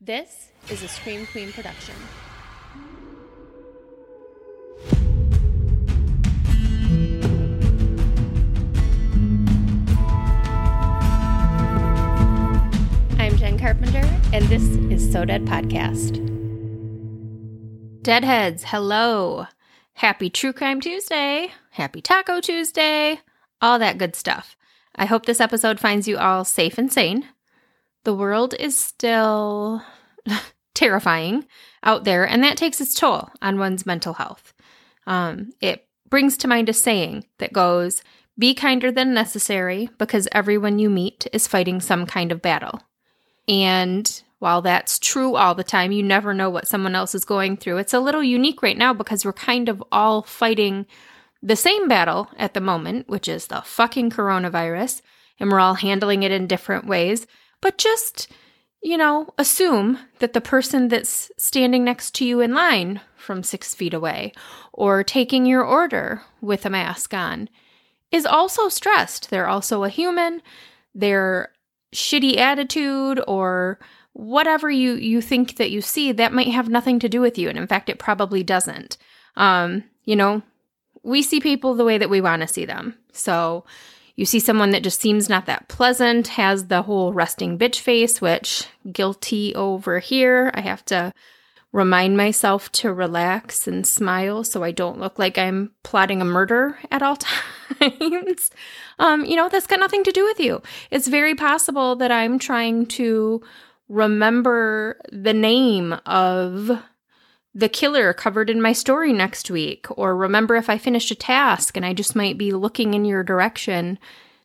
This is a Scream Queen production. I'm Jen Carpenter, and this is So Dead Podcast. Deadheads, hello. Happy True Crime Tuesday. Happy Taco Tuesday. All that good stuff. I hope this episode finds you all safe and sane. The world is still terrifying out there, and that takes its toll on one's mental health. Um, it brings to mind a saying that goes, Be kinder than necessary because everyone you meet is fighting some kind of battle. And while that's true all the time, you never know what someone else is going through. It's a little unique right now because we're kind of all fighting the same battle at the moment, which is the fucking coronavirus, and we're all handling it in different ways. But just, you know, assume that the person that's standing next to you in line from six feet away or taking your order with a mask on is also stressed. They're also a human. They're shitty attitude or whatever you you think that you see that might have nothing to do with you and in fact it probably doesn't um you know we see people the way that we want to see them so you see someone that just seems not that pleasant has the whole resting bitch face which guilty over here i have to remind myself to relax and smile so I don't look like I'm plotting a murder at all times. um, you know, that's got nothing to do with you. It's very possible that I'm trying to remember the name of the killer covered in my story next week, or remember if I finished a task and I just might be looking in your direction,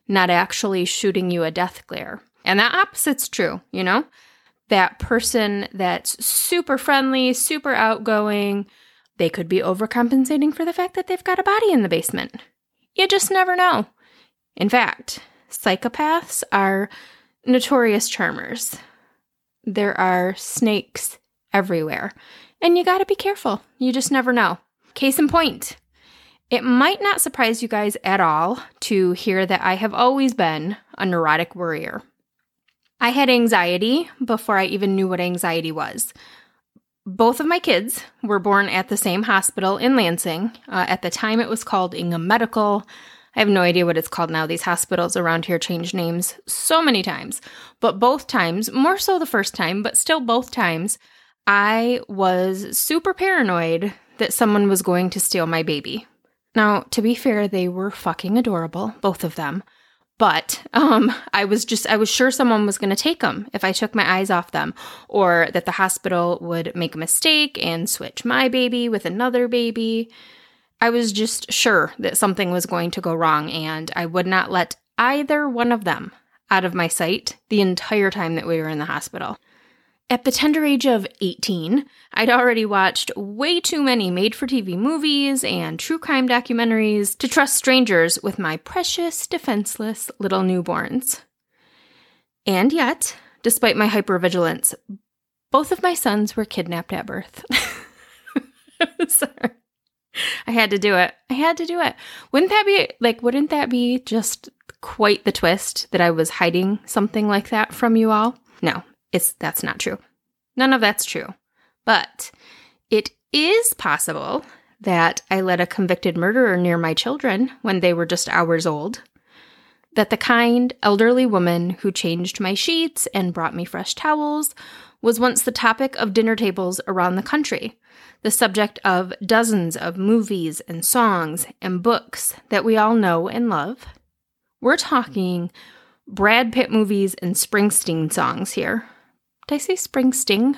not actually shooting you a death glare. And that opposite's true, you know? that person that's super friendly, super outgoing, they could be overcompensating for the fact that they've got a body in the basement. You just never know. In fact, psychopaths are notorious charmers. There are snakes everywhere, and you gotta be careful. You just never know. Case in point, it might not surprise you guys at all to hear that I have always been a neurotic worrier. I had anxiety before I even knew what anxiety was. Both of my kids were born at the same hospital in Lansing. Uh, at the time, it was called Ingham Medical. I have no idea what it's called now. These hospitals around here change names so many times. But both times, more so the first time, but still both times, I was super paranoid that someone was going to steal my baby. Now, to be fair, they were fucking adorable, both of them. But um, I was just, I was sure someone was going to take them if I took my eyes off them, or that the hospital would make a mistake and switch my baby with another baby. I was just sure that something was going to go wrong, and I would not let either one of them out of my sight the entire time that we were in the hospital. At the tender age of 18, I'd already watched way too many made for TV movies and true crime documentaries to trust strangers with my precious, defenseless little newborns. And yet, despite my hypervigilance, both of my sons were kidnapped at birth. Sorry. I had to do it. I had to do it. Wouldn't that be like, wouldn't that be just quite the twist that I was hiding something like that from you all? No, it's that's not true. None of that's true. But it is possible that I let a convicted murderer near my children when they were just hours old. That the kind, elderly woman who changed my sheets and brought me fresh towels was once the topic of dinner tables around the country, the subject of dozens of movies and songs and books that we all know and love. We're talking Brad Pitt movies and Springsteen songs here. Did I say Springsteen?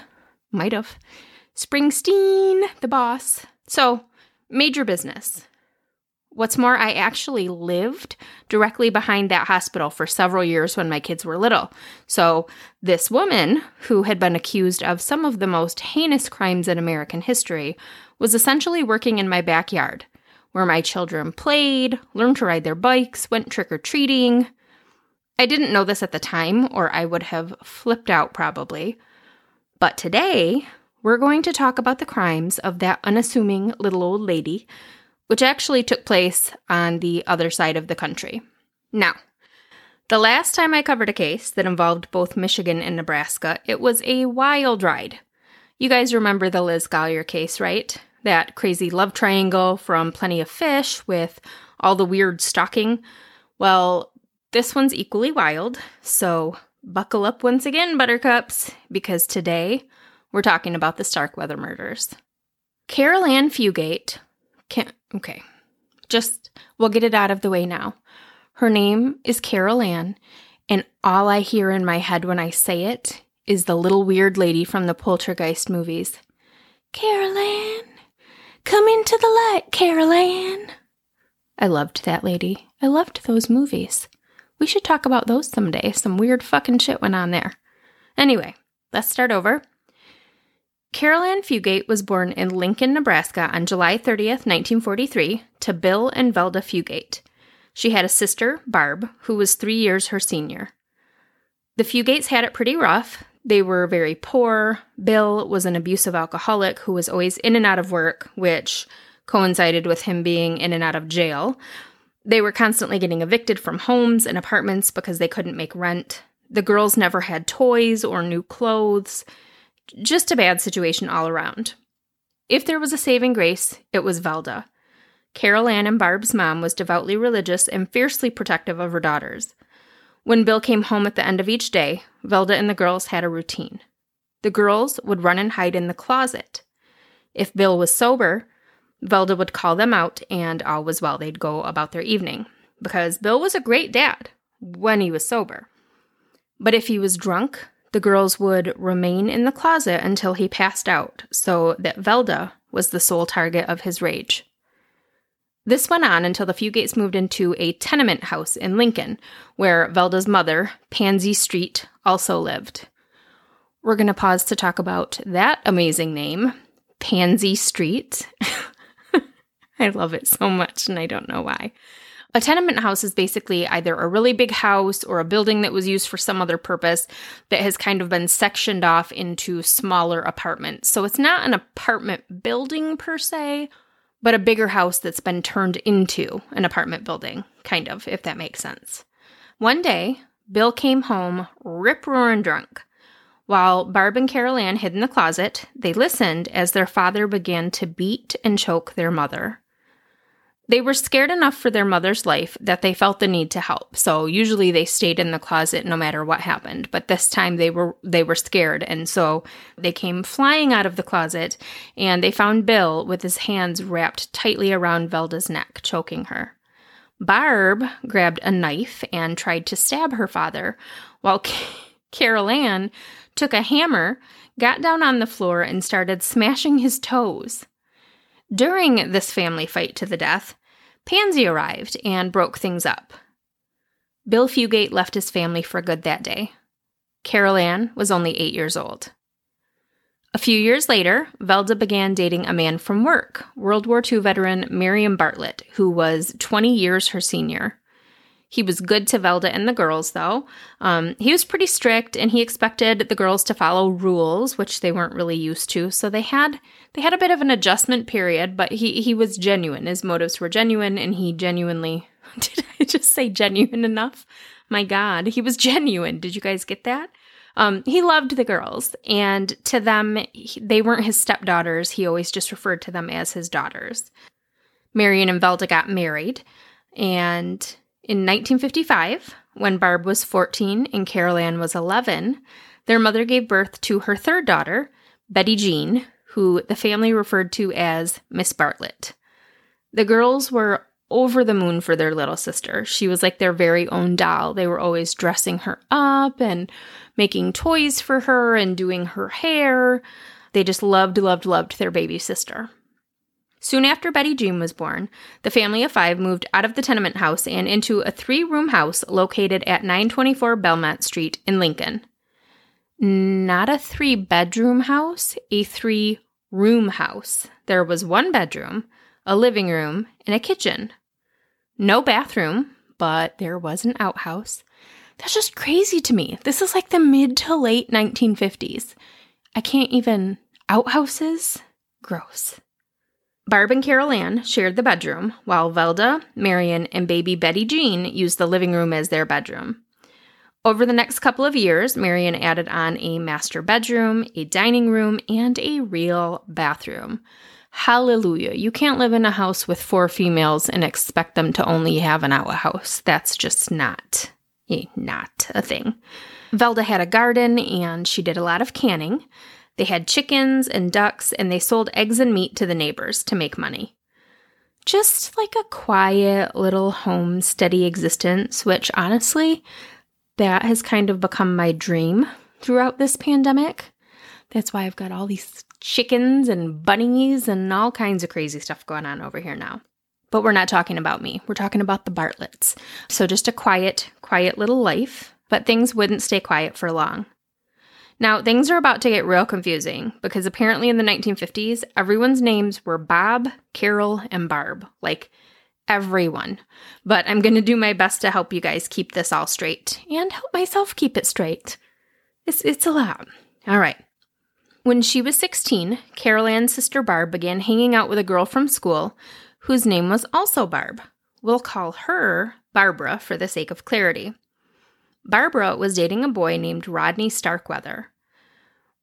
Might have. Springsteen, the boss. So, major business. What's more, I actually lived directly behind that hospital for several years when my kids were little. So, this woman, who had been accused of some of the most heinous crimes in American history, was essentially working in my backyard, where my children played, learned to ride their bikes, went trick or treating, I didn't know this at the time, or I would have flipped out probably. But today, we're going to talk about the crimes of that unassuming little old lady, which actually took place on the other side of the country. Now, The last time I covered a case that involved both Michigan and Nebraska, it was a wild ride. You guys remember the Liz Golyar case, right? That crazy love triangle from Plenty of Fish with all the weird stalking. Well, this one's equally wild, so buckle up once again, buttercups, because today we're talking about the Starkweather murders. Caril Ann Fugate, can, okay, just we'll get it out of the way now. Her name is Caril Ann, and all I hear in my head when I say it is the little weird lady from the Poltergeist movies. Carol Ann, come into the light, Carol Ann. I loved that lady. I loved those movies. We should talk about those someday. Some weird fucking shit went on there. Anyway, let's start over. Caril Ann Fugate was born in Lincoln, Nebraska on July 30th, 1943, to Bill and Velda Fugate. She had a sister, Barb, who was three years her senior. The Fugates had it pretty rough. They were very poor. Bill was an abusive alcoholic who was always in and out of work, which coincided with him being in and out of jail. They were constantly getting evicted from homes and apartments because they couldn't make rent. The girls never had toys or new clothes. Just a bad situation all around. If there was a saving grace, it was Velda. Caril Ann and Barb's mom was devoutly religious and fiercely protective of her daughters. When Bill came home at the end of each day, Velda and the girls had a routine. The girls would run and hide in the closet. If Bill was sober, Velda would call them out, and all was well. They'd go about their evening. Because Bill was a great dad when he was sober. But if he was drunk, the girls would remain in the closet until he passed out, so that Velda was the sole target of his rage. This went on until the Fugates moved into a tenement house in Lincoln, where Velda's mother, Pansy Street, also lived. We're going to pause to talk about that amazing name, Pansy Street. I love it so much, and I don't know why. A tenement house is basically either a really big house or a building that was used for some other purpose that has kind of been sectioned off into smaller apartments. So it's not an apartment building per se, but a bigger house that's been turned into an apartment building, kind of, if that makes sense. One day, Bill came home rip roaring drunk. While Barb and Caril Ann hid in the closet, they listened as their father began to beat and choke their mother. They were scared enough for their mother's life that they felt the need to help. So usually they stayed in the closet no matter what happened, but this time they were they were scared and so they came flying out of the closet and they found Bill with his hands wrapped tightly around Velda's neck, choking her. Barb grabbed a knife and tried to stab her father, while Caril Ann took a hammer, got down on the floor and started smashing his toes. During this family fight to the death, Pansy arrived and broke things up. Bill Fugate left his family for good that day. Caril Ann was only eight years old. A few years later, Velda began dating a man from work, World War II veteran Marion Bartlett, who was 20 years her senior. He was good to Velda and the girls, though. Um, he was pretty strict, and he expected the girls to follow rules, which they weren't really used to. So they had they had a bit of an adjustment period, but he he was genuine. His motives were genuine, and he genuinely did I just say genuine enough? My God, he was genuine. Did you guys get that? Um, he loved the girls, and to them, he, they weren't his stepdaughters. He always just referred to them as his daughters. Marion and Velda got married, and in 1955, when Barb was 14 and Caril Ann was 11, their mother gave birth to her third daughter, Betty Jean, who the family referred to as Miss Bartlett. The girls were over the moon for their little sister. She was like their very own doll. They were always dressing her up and making toys for her and doing her hair. They just loved, loved, loved their baby sister. Soon after Betty Jean was born, the family of five moved out of the tenement house and into a three room house located at 924 Belmont Street in Lincoln. Not a three bedroom house, a three room house. There was one bedroom, a living room, and a kitchen. No bathroom, but there was an outhouse. That's just crazy to me. This is like the mid to late 1950s. I can't even. Outhouses? Gross. Barb and Caril Ann shared the bedroom, while Velda, Marion, and baby Betty Jean used the living room as their bedroom. Over the next couple of years, Marion added on a master bedroom, a dining room, and a real bathroom. Hallelujah. You can't live in a house with four females and expect them to only have an outhouse. That's just not, eh, not a thing. Velda had a garden and she did a lot of canning. They had chickens and ducks, and they sold eggs and meat to the neighbors to make money. Just like a quiet little home, steady existence, which honestly, that has kind of become my dream throughout this pandemic. That's why I've got all these chickens and bunnies and all kinds of crazy stuff going on over here now. But we're not talking about me. We're talking about the Bartletts. So just a quiet, quiet little life. But things wouldn't stay quiet for long. Now, things are about to get real confusing because apparently in the 1950s, everyone's names were Bob, Carol, and Barb. Like everyone. But I'm going to do my best to help you guys keep this all straight and help myself keep it straight. It's, it's a lot. All right. When she was 16, Caril Ann's sister Barb began hanging out with a girl from school whose name was also Barb. We'll call her Barbara for the sake of clarity. Barbara was dating a boy named Rodney Starkweather.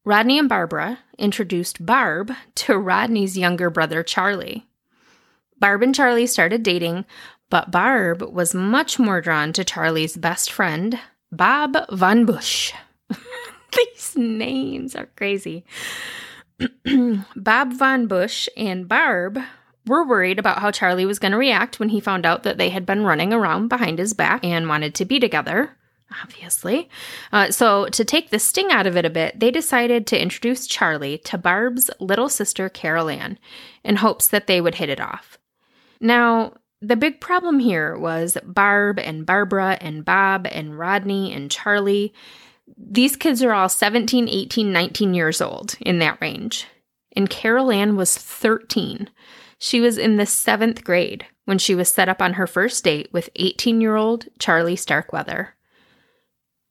Rodney and Barbara introduced Barb to Rodney's younger brother, Charlie. Barb and Charlie started dating, but Barb was much more drawn to Charlie's best friend, Bob Von Busch. These names are crazy. Bob Von Busch and Barb were worried about how Charlie was going to react when he found out that they had been running around behind his back and wanted to be together obviously. Uh, so, to take the sting out of it a bit, they decided to introduce Charlie to Barb's little sister, Caril Ann, in hopes that they would hit it off. Now, the big problem here was Barb and Barbara and Bob and Rodney and Charlie. These kids are all 17, 18, 19 years old in that range. And Caril Ann was 13. She was in the seventh grade when she was set up on her first date with 18 year old Charlie Starkweather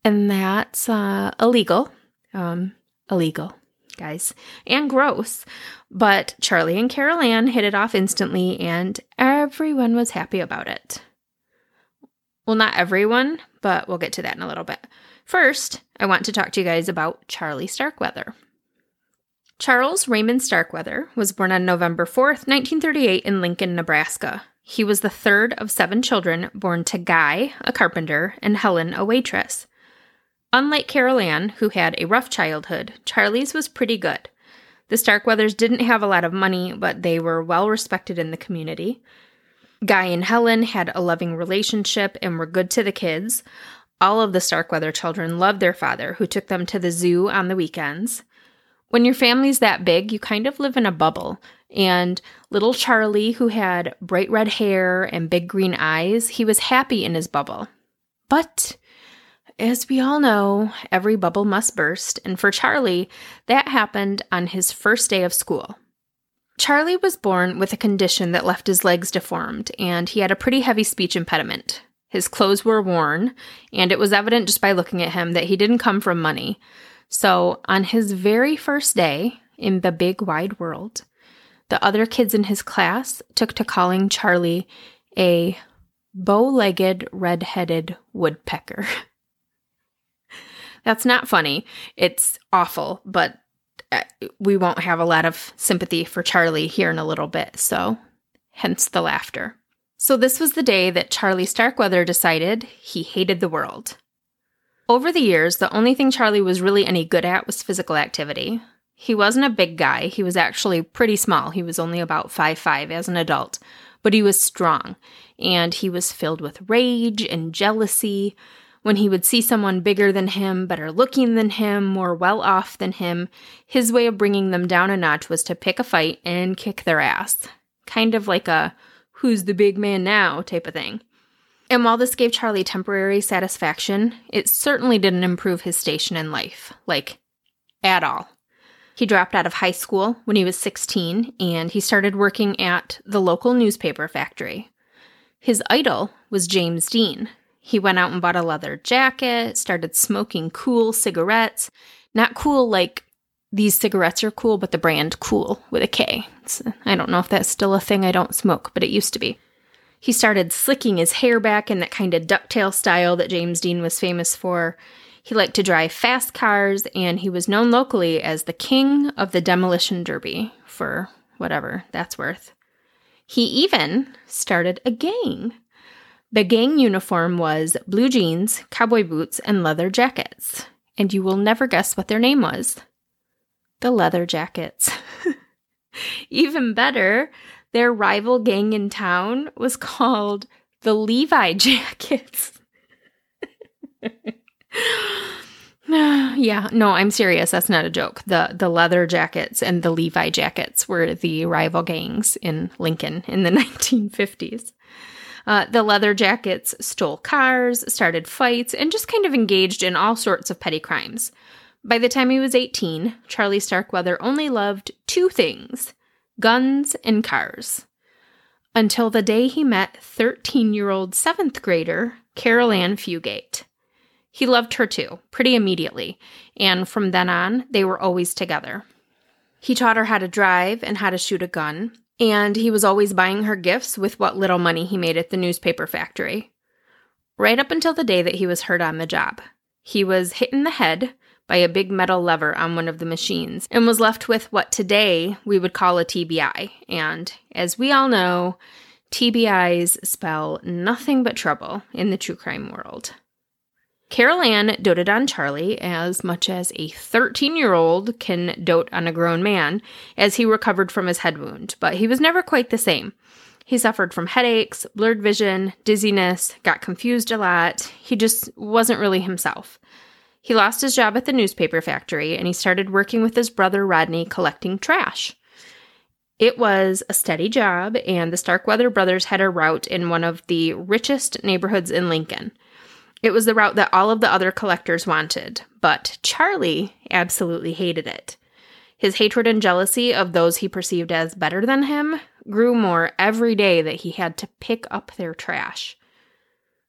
and that's uh, illegal. Um, illegal, guys, and gross. But Charlie and Caril Ann hit it off instantly, and everyone was happy about it. Well, not everyone, but we'll get to that in a little bit. First, I want to talk to you guys about Charlie Starkweather. Charles Raymond Starkweather was born on November 4th, 1938, in Lincoln, Nebraska. He was the third of seven children born to Guy, a carpenter, and Helen, a waitress. Unlike Caril Ann, who had a rough childhood, Charlie's was pretty good. The Starkweathers didn't have a lot of money, but they were well respected in the community. Guy and Helen had a loving relationship and were good to the kids. All of the Starkweather children loved their father, who took them to the zoo on the weekends. When your family's that big, you kind of live in a bubble. And little Charlie, who had bright red hair and big green eyes, he was happy in his bubble. But as we all know, every bubble must burst, and for Charlie, that happened on his first day of school. Charlie was born with a condition that left his legs deformed, and he had a pretty heavy speech impediment. His clothes were worn, and it was evident just by looking at him that he didn't come from money. So, on his very first day in the big wide world, the other kids in his class took to calling Charlie a bow legged, red headed woodpecker. That's not funny. It's awful, but uh, we won't have a lot of sympathy for Charlie here in a little bit, so hence the laughter. So, this was the day that Charlie Starkweather decided he hated the world. Over the years, the only thing Charlie was really any good at was physical activity. He wasn't a big guy, he was actually pretty small. He was only about five five as an adult, but he was strong, and he was filled with rage and jealousy. When he would see someone bigger than him, better looking than him, more well off than him, his way of bringing them down a notch was to pick a fight and kick their ass. Kind of like a who's the big man now type of thing. And while this gave Charlie temporary satisfaction, it certainly didn't improve his station in life, like at all. He dropped out of high school when he was 16 and he started working at the local newspaper factory. His idol was James Dean, he went out and bought a leather jacket, started smoking cool cigarettes. Not cool like these cigarettes are cool, but the brand cool with a K. I don't know if that's still a thing. I don't smoke, but it used to be. He started slicking his hair back in that kind of ducktail style that James Dean was famous for. He liked to drive fast cars, and he was known locally as the king of the demolition derby, for whatever that's worth. He even started a gang. The gang uniform was blue jeans, cowboy boots, and leather jackets. And you will never guess what their name was the Leather Jackets. even better, their rival gang in town was called the Levi Jackets. yeah, no, I'm serious. That's not a joke. The the leather jackets and the Levi jackets were the rival gangs in Lincoln in the 1950s. Uh, the leather jackets stole cars, started fights, and just kind of engaged in all sorts of petty crimes. By the time he was 18, Charlie Starkweather only loved two things guns and cars. Until the day he met 13 year old seventh grader Caril Ann Fugate. He loved her too, pretty immediately, and from then on, they were always together. He taught her how to drive and how to shoot a gun, and he was always buying her gifts with what little money he made at the newspaper factory. Right up until the day that he was hurt on the job. He was hit in the head by a big metal lever on one of the machines and was left with what today we would call a TBI. And as we all know, TBIs spell nothing but trouble in the true crime world. Caril Ann doted on Charlie as much as a 13 year old can dote on a grown man as he recovered from his head wound, but he was never quite the same. He suffered from headaches, blurred vision, dizziness, got confused a lot. He just wasn't really himself. He lost his job at the newspaper factory and he started working with his brother Rodney collecting trash. It was a steady job, and the Starkweather brothers had a route in one of the richest neighborhoods in Lincoln. It was the route that all of the other collectors wanted, but Charlie absolutely hated it. His hatred and jealousy of those he perceived as better than him grew more every day that he had to pick up their trash.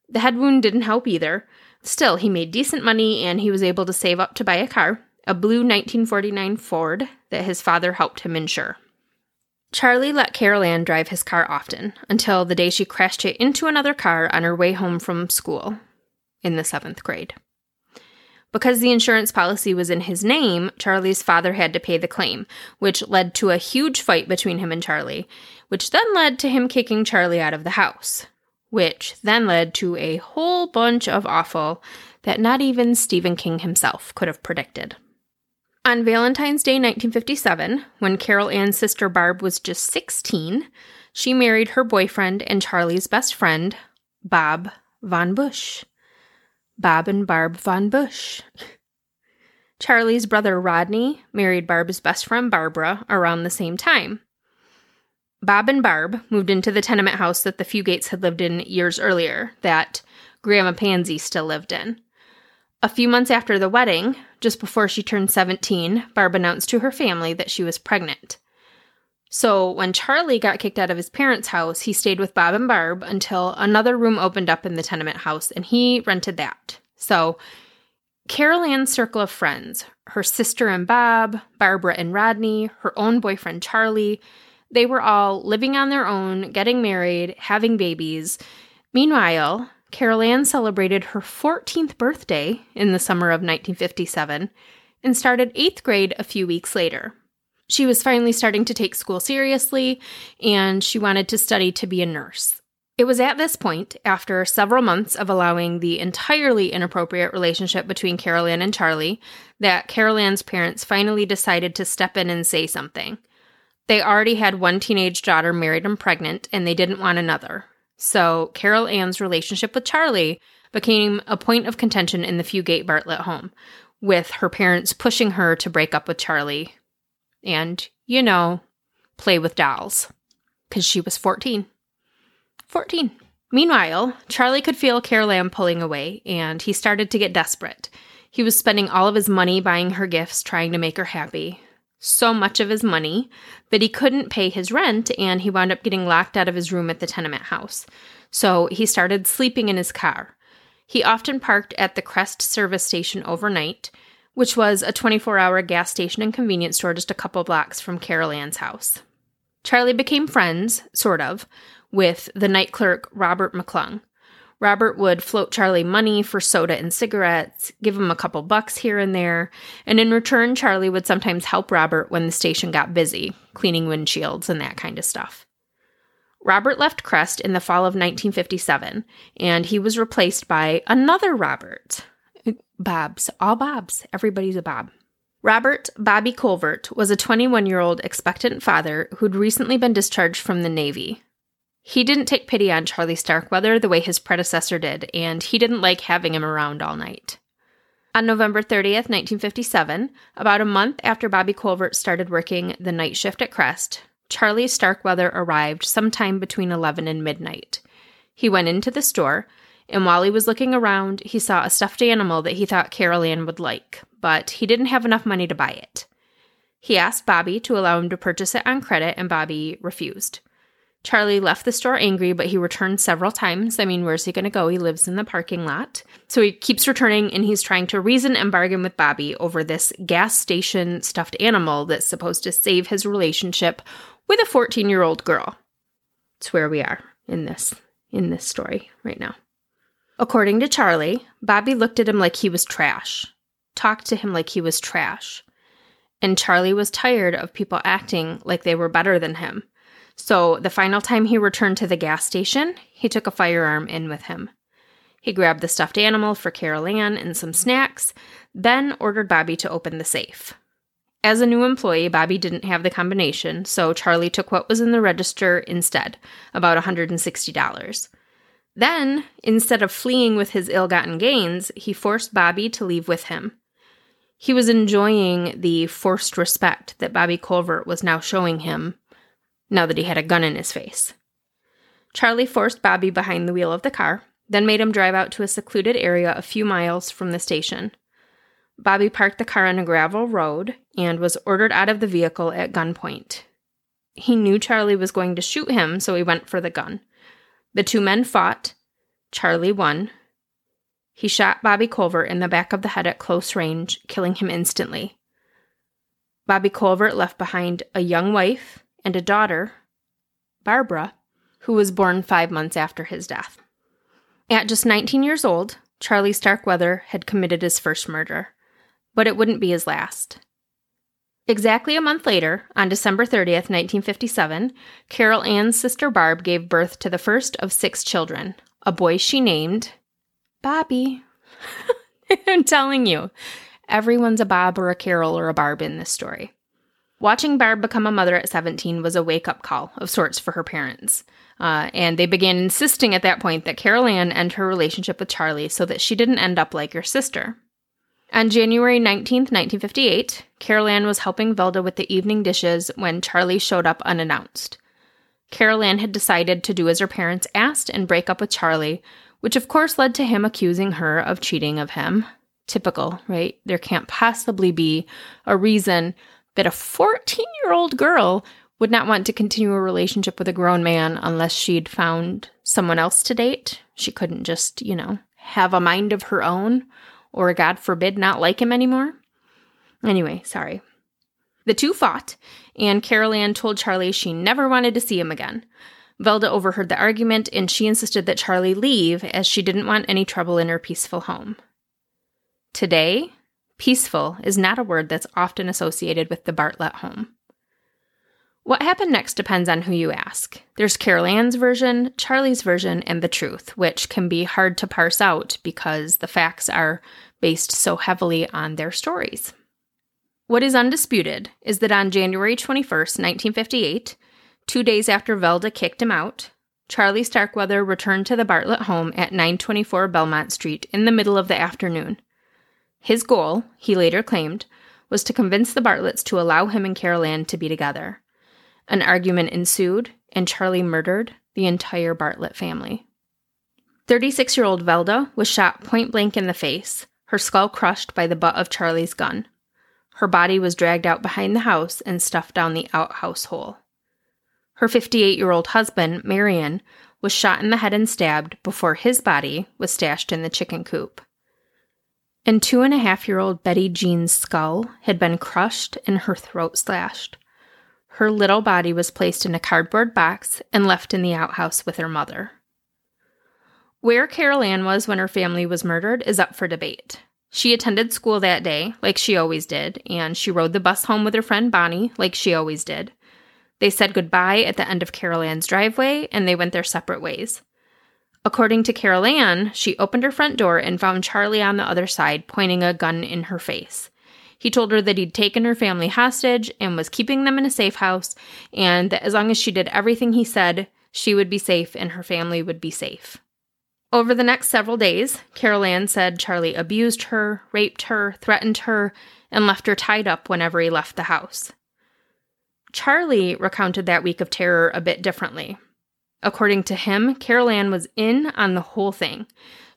The head wound didn't help either. Still, he made decent money and he was able to save up to buy a car, a blue 1949 Ford that his father helped him insure. Charlie let Caril Ann drive his car often until the day she crashed it into another car on her way home from school, in the seventh grade. Because the insurance policy was in his name, Charlie's father had to pay the claim, which led to a huge fight between him and Charlie, which then led to him kicking Charlie out of the house, which then led to a whole bunch of awful that not even Stephen King himself could have predicted. On Valentine's Day 1957, when Caril Ann's sister Barb was just 16, she married her boyfriend and Charlie's best friend, Bob Von Busch. Bob and Barb Von Busch. Charlie's brother Rodney married Barb's best friend Barbara around the same time. Bob and Barb moved into the tenement house that the Fugates had lived in years earlier, that Grandma Pansy still lived in. A few months after the wedding, just before she turned 17, Barb announced to her family that she was pregnant. So when Charlie got kicked out of his parents' house, he stayed with Bob and Barb until another room opened up in the tenement house and he rented that. So Caril Ann's circle of friends, her sister and Bob, Barbara and Rodney, her own boyfriend Charlie, they were all living on their own, getting married, having babies. Meanwhile, Caril Ann celebrated her 14th birthday in the summer of 1957 and started eighth grade a few weeks later. She was finally starting to take school seriously, and she wanted to study to be a nurse. It was at this point, after several months of allowing the entirely inappropriate relationship between Caril Ann and Charlie, that Caril Ann's parents finally decided to step in and say something. They already had one teenage daughter married and pregnant, and they didn't want another. So Caril Ann's relationship with Charlie became a point of contention in the Fugate Bartlett home, with her parents pushing her to break up with Charlie and, you know, play with dolls because she was 14. 14. Meanwhile, Charlie could feel Caril Ann pulling away, and he started to get desperate. He was spending all of his money buying her gifts, trying to make her happy. So much of his money that he couldn't pay his rent, and he wound up getting locked out of his room at the tenement house. So he started sleeping in his car. He often parked at the Crest service station overnight, which was a 24 hour gas station and convenience store just a couple blocks from Caril Ann's house. Charlie became friends, sort of, with the night clerk Robert McClung. Robert would float Charlie money for soda and cigarettes, give him a couple bucks here and there, and in return, Charlie would sometimes help Robert when the station got busy, cleaning windshields and that kind of stuff. Robert left Crest in the fall of 1957, and he was replaced by another Robert. Bobs, all Bobs, everybody's a Bob. Robert Bobby Colvert was a 21 year old expectant father who'd recently been discharged from the Navy. He didn't take pity on Charlie Starkweather the way his predecessor did, and he didn't like having him around all night. On November 30th, 1957, about a month after Bobby Colvert started working the night shift at Crest, Charlie Starkweather arrived sometime between 11 and midnight. He went into the store, and while he was looking around, he saw a stuffed animal that he thought Caril would like, but he didn't have enough money to buy it. He asked Bobby to allow him to purchase it on credit, and Bobby refused. Charlie left the store angry, but he returned several times. I mean, where's he going to go? He lives in the parking lot. So he keeps returning and he's trying to reason and bargain with Bobby over this gas station stuffed animal that's supposed to save his relationship with a 14 year old girl. It's where we are in this in this story right now. According to Charlie, Bobby looked at him like he was trash, talked to him like he was trash. And Charlie was tired of people acting like they were better than him. So the final time he returned to the gas station, he took a firearm in with him. He grabbed the stuffed animal for Caril Ann and some snacks, then ordered Bobby to open the safe. As a new employee, Bobby didn't have the combination, so Charlie took what was in the register instead, about $160. Then, instead of fleeing with his ill gotten gains, he forced Bobby to leave with him. He was enjoying the forced respect that Bobby Colvert was now showing him now that he had a gun in his face. Charlie forced Bobby behind the wheel of the car, then made him drive out to a secluded area a few miles from the station. Bobby parked the car on a gravel road and was ordered out of the vehicle at gunpoint. He knew Charlie was going to shoot him, so he went for the gun. The two men fought. Charlie won. He shot Bobby Colvert in the back of the head at close range, killing him instantly. Bobby Colvert left behind a young wife and a daughter, Barbara, who was born five months after his death. At just 19 years old, Charlie Starkweather had committed his first murder but it wouldn't be his last. Exactly a month later, on December 30th, 1957, Caril Ann's sister Barb gave birth to the first of six children, a boy she named Bobby. I'm telling you, everyone's a Bob or a Carol or a Barb in this story. Watching Barb become a mother at 17 was a wake up call of sorts for her parents. Uh, and they began insisting at that point that Caril Ann end her relationship with Charlie so that she didn't end up like her sister. On January 19, 1958, Caril Ann was helping Velda with the evening dishes when Charlie showed up unannounced. Caril Ann had decided to do as her parents asked and break up with Charlie, which of course led to him accusing her of cheating of him. Typical, right? There can't possibly be a reason that a 14 year old girl would not want to continue a relationship with a grown man unless she'd found someone else to date. She couldn't just, you know, have a mind of her own or God forbid not like him anymore. Anyway, sorry. The two fought, and Caril Ann told Charlie she never wanted to see him again. Velda overheard the argument and she insisted that Charlie leave as she didn't want any trouble in her peaceful home. Today, peaceful is not a word that's often associated with the Bartlett home. What happened next depends on who you ask. There's Caril Ann's version, Charlie's version, and the truth, which can be hard to parse out because the facts are based so heavily on their stories. What is undisputed is that on January 21st, 1958, two days after Velda kicked him out, Charlie Starkweather returned to the Bartlett home at 924 Belmont Street in the middle of the afternoon. His goal, he later claimed, was to convince the Bartletts to allow him and Caril Ann to be together. An argument ensued, and Charlie murdered the entire Bartlett family. 36 year old Velda was shot point blank in the face, her skull crushed by the butt of Charlie's gun. Her body was dragged out behind the house and stuffed down the outhouse hole. Her 58 year old husband, Marion, was shot in the head and stabbed before his body was stashed in the chicken coop. And two and a half year old Betty Jean's skull had been crushed and her throat slashed. Her little body was placed in a cardboard box and left in the outhouse with her mother. Where Caril Ann was when her family was murdered is up for debate. She attended school that day, like she always did, and she rode the bus home with her friend Bonnie, like she always did. They said goodbye at the end of Caril Ann's driveway and they went their separate ways. According to Caril Ann, she opened her front door and found Charlie on the other side, pointing a gun in her face. He told her that he'd taken her family hostage and was keeping them in a safe house, and that as long as she did everything he said, she would be safe and her family would be safe. Over the next several days, Caril Ann said Charlie abused her, raped her, threatened her, and left her tied up whenever he left the house. Charlie recounted that week of terror a bit differently. According to him, Caril Ann was in on the whole thing.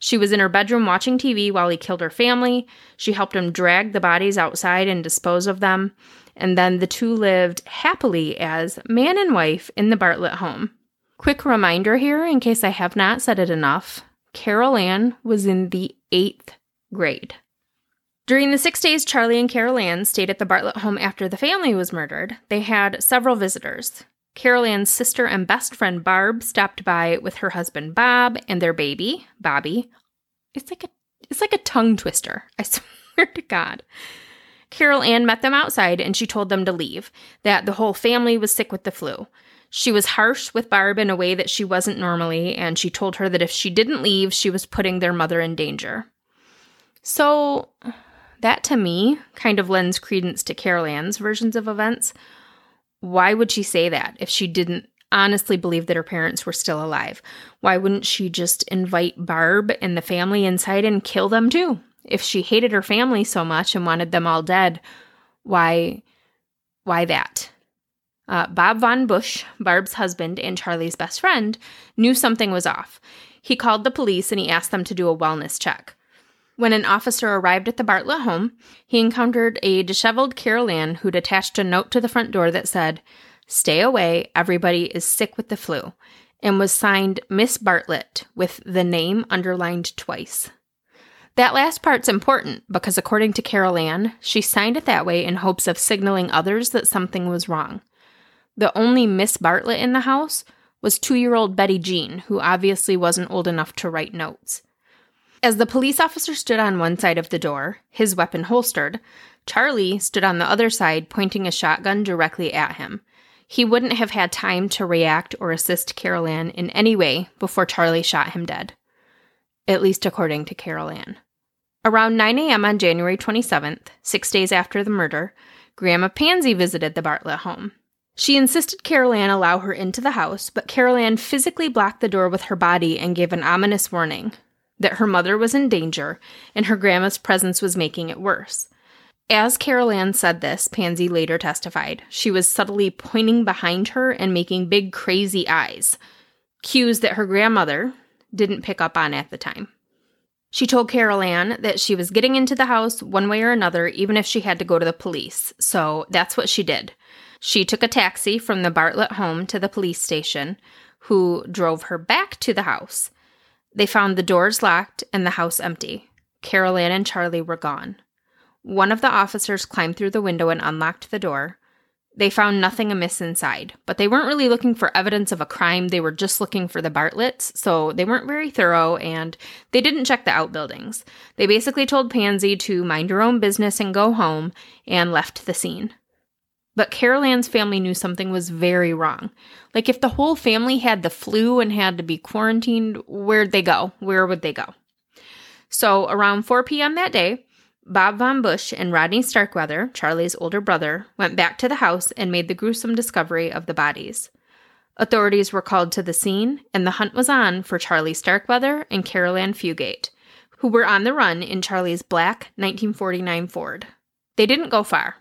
She was in her bedroom watching TV while he killed her family. She helped him drag the bodies outside and dispose of them. And then the two lived happily as man and wife in the Bartlett home. Quick reminder here, in case I have not said it enough Caril Ann was in the eighth grade. During the six days Charlie and Caril Ann stayed at the Bartlett home after the family was murdered, they had several visitors. Caril Ann's sister and best friend Barb stopped by with her husband Bob and their baby, Bobby. It's like a it's like a tongue twister. I swear to God. Caril Ann met them outside and she told them to leave, that the whole family was sick with the flu. She was harsh with Barb in a way that she wasn't normally, and she told her that if she didn't leave, she was putting their mother in danger. So, that to me kind of lends credence to Caril Ann's versions of events. Why would she say that if she didn't honestly believe that her parents were still alive? Why wouldn't she just invite Barb and the family inside and kill them too? If she hated her family so much and wanted them all dead, why why that? Uh, Bob Von Busch, Barb's husband and Charlie's best friend, knew something was off. He called the police and he asked them to do a wellness check. When an officer arrived at the Bartlett home, he encountered a disheveled Caril Ann who'd attached a note to the front door that said, Stay away, everybody is sick with the flu, and was signed Miss Bartlett with the name underlined twice. That last part's important because, according to Caril Ann, she signed it that way in hopes of signaling others that something was wrong. The only Miss Bartlett in the house was two year old Betty Jean, who obviously wasn't old enough to write notes. As the police officer stood on one side of the door, his weapon holstered, Charlie stood on the other side, pointing a shotgun directly at him. He wouldn't have had time to react or assist Caril Ann in any way before Charlie shot him dead. At least according to Caril Ann. Around 9 a.m. on January 27th, six days after the murder, Grandma Pansy visited the Bartlett home. She insisted Caril Ann allow her into the house, but Caril Ann physically blocked the door with her body and gave an ominous warning that her mother was in danger and her grandma's presence was making it worse. As Caril Ann said this, Pansy later testified, she was subtly pointing behind her and making big crazy eyes, cues that her grandmother didn't pick up on at the time. She told Caril Ann that she was getting into the house one way or another, even if she had to go to the police. So that's what she did. She took a taxi from the Bartlett home to the police station, who drove her back to the house. They found the doors locked and the house empty. Caril Ann and Charlie were gone. One of the officers climbed through the window and unlocked the door. They found nothing amiss inside, but they weren't really looking for evidence of a crime. They were just looking for the Bartletts, so they weren't very thorough and they didn't check the outbuildings. They basically told Pansy to mind her own business and go home and left the scene. But Caril Ann's family knew something was very wrong. Like, if the whole family had the flu and had to be quarantined, where'd they go? Where would they go? So, around 4 p.m. that day, Bob Von Busch and Rodney Starkweather, Charlie's older brother, went back to the house and made the gruesome discovery of the bodies. Authorities were called to the scene, and the hunt was on for Charlie Starkweather and Caril Ann Fugate, who were on the run in Charlie's black 1949 Ford. They didn't go far.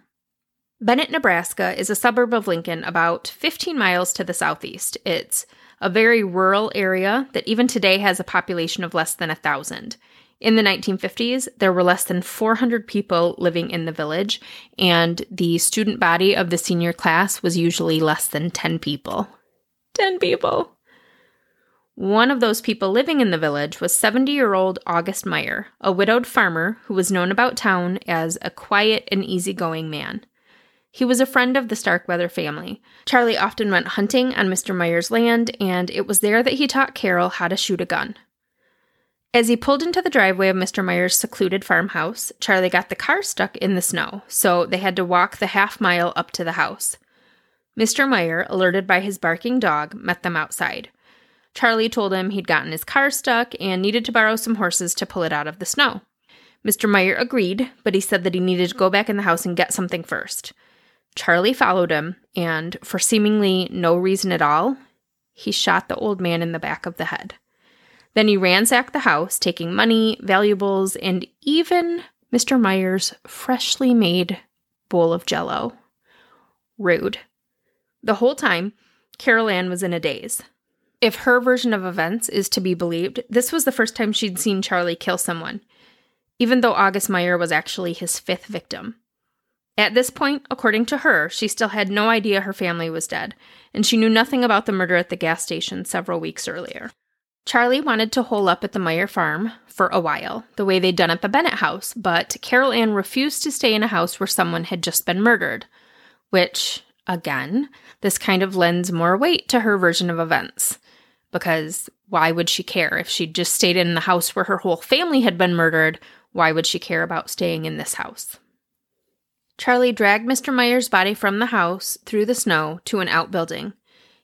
Bennett, Nebraska is a suburb of Lincoln about 15 miles to the southeast. It's a very rural area that even today has a population of less than a thousand. In the 1950s, there were less than 400 people living in the village, and the student body of the senior class was usually less than 10 people. 10 people! One of those people living in the village was 70 year old August Meyer, a widowed farmer who was known about town as a quiet and easygoing man. He was a friend of the Starkweather family. Charlie often went hunting on Mr. Meyer's land, and it was there that he taught Caril how to shoot a gun. As he pulled into the driveway of Mr. Meyer's secluded farmhouse, Charlie got the car stuck in the snow, so they had to walk the half mile up to the house. Mr. Meyer, alerted by his barking dog, met them outside. Charlie told him he'd gotten his car stuck and needed to borrow some horses to pull it out of the snow. Mr. Meyer agreed, but he said that he needed to go back in the house and get something first. Charlie followed him, and for seemingly no reason at all, he shot the old man in the back of the head. Then he ransacked the house, taking money, valuables, and even Mr. Meyer's freshly made bowl of jello. Rude. The whole time, Caril Ann was in a daze. If her version of events is to be believed, this was the first time she'd seen Charlie kill someone, even though August Meyer was actually his fifth victim. At this point, according to her, she still had no idea her family was dead, and she knew nothing about the murder at the gas station several weeks earlier. Charlie wanted to hole up at the Meyer farm for a while, the way they'd done at the Bennett house, but Caril Ann refused to stay in a house where someone had just been murdered, which, again, this kind of lends more weight to her version of events. Because why would she care? If she'd just stayed in the house where her whole family had been murdered, why would she care about staying in this house? Charlie dragged Mr. Meyer's body from the house through the snow to an outbuilding.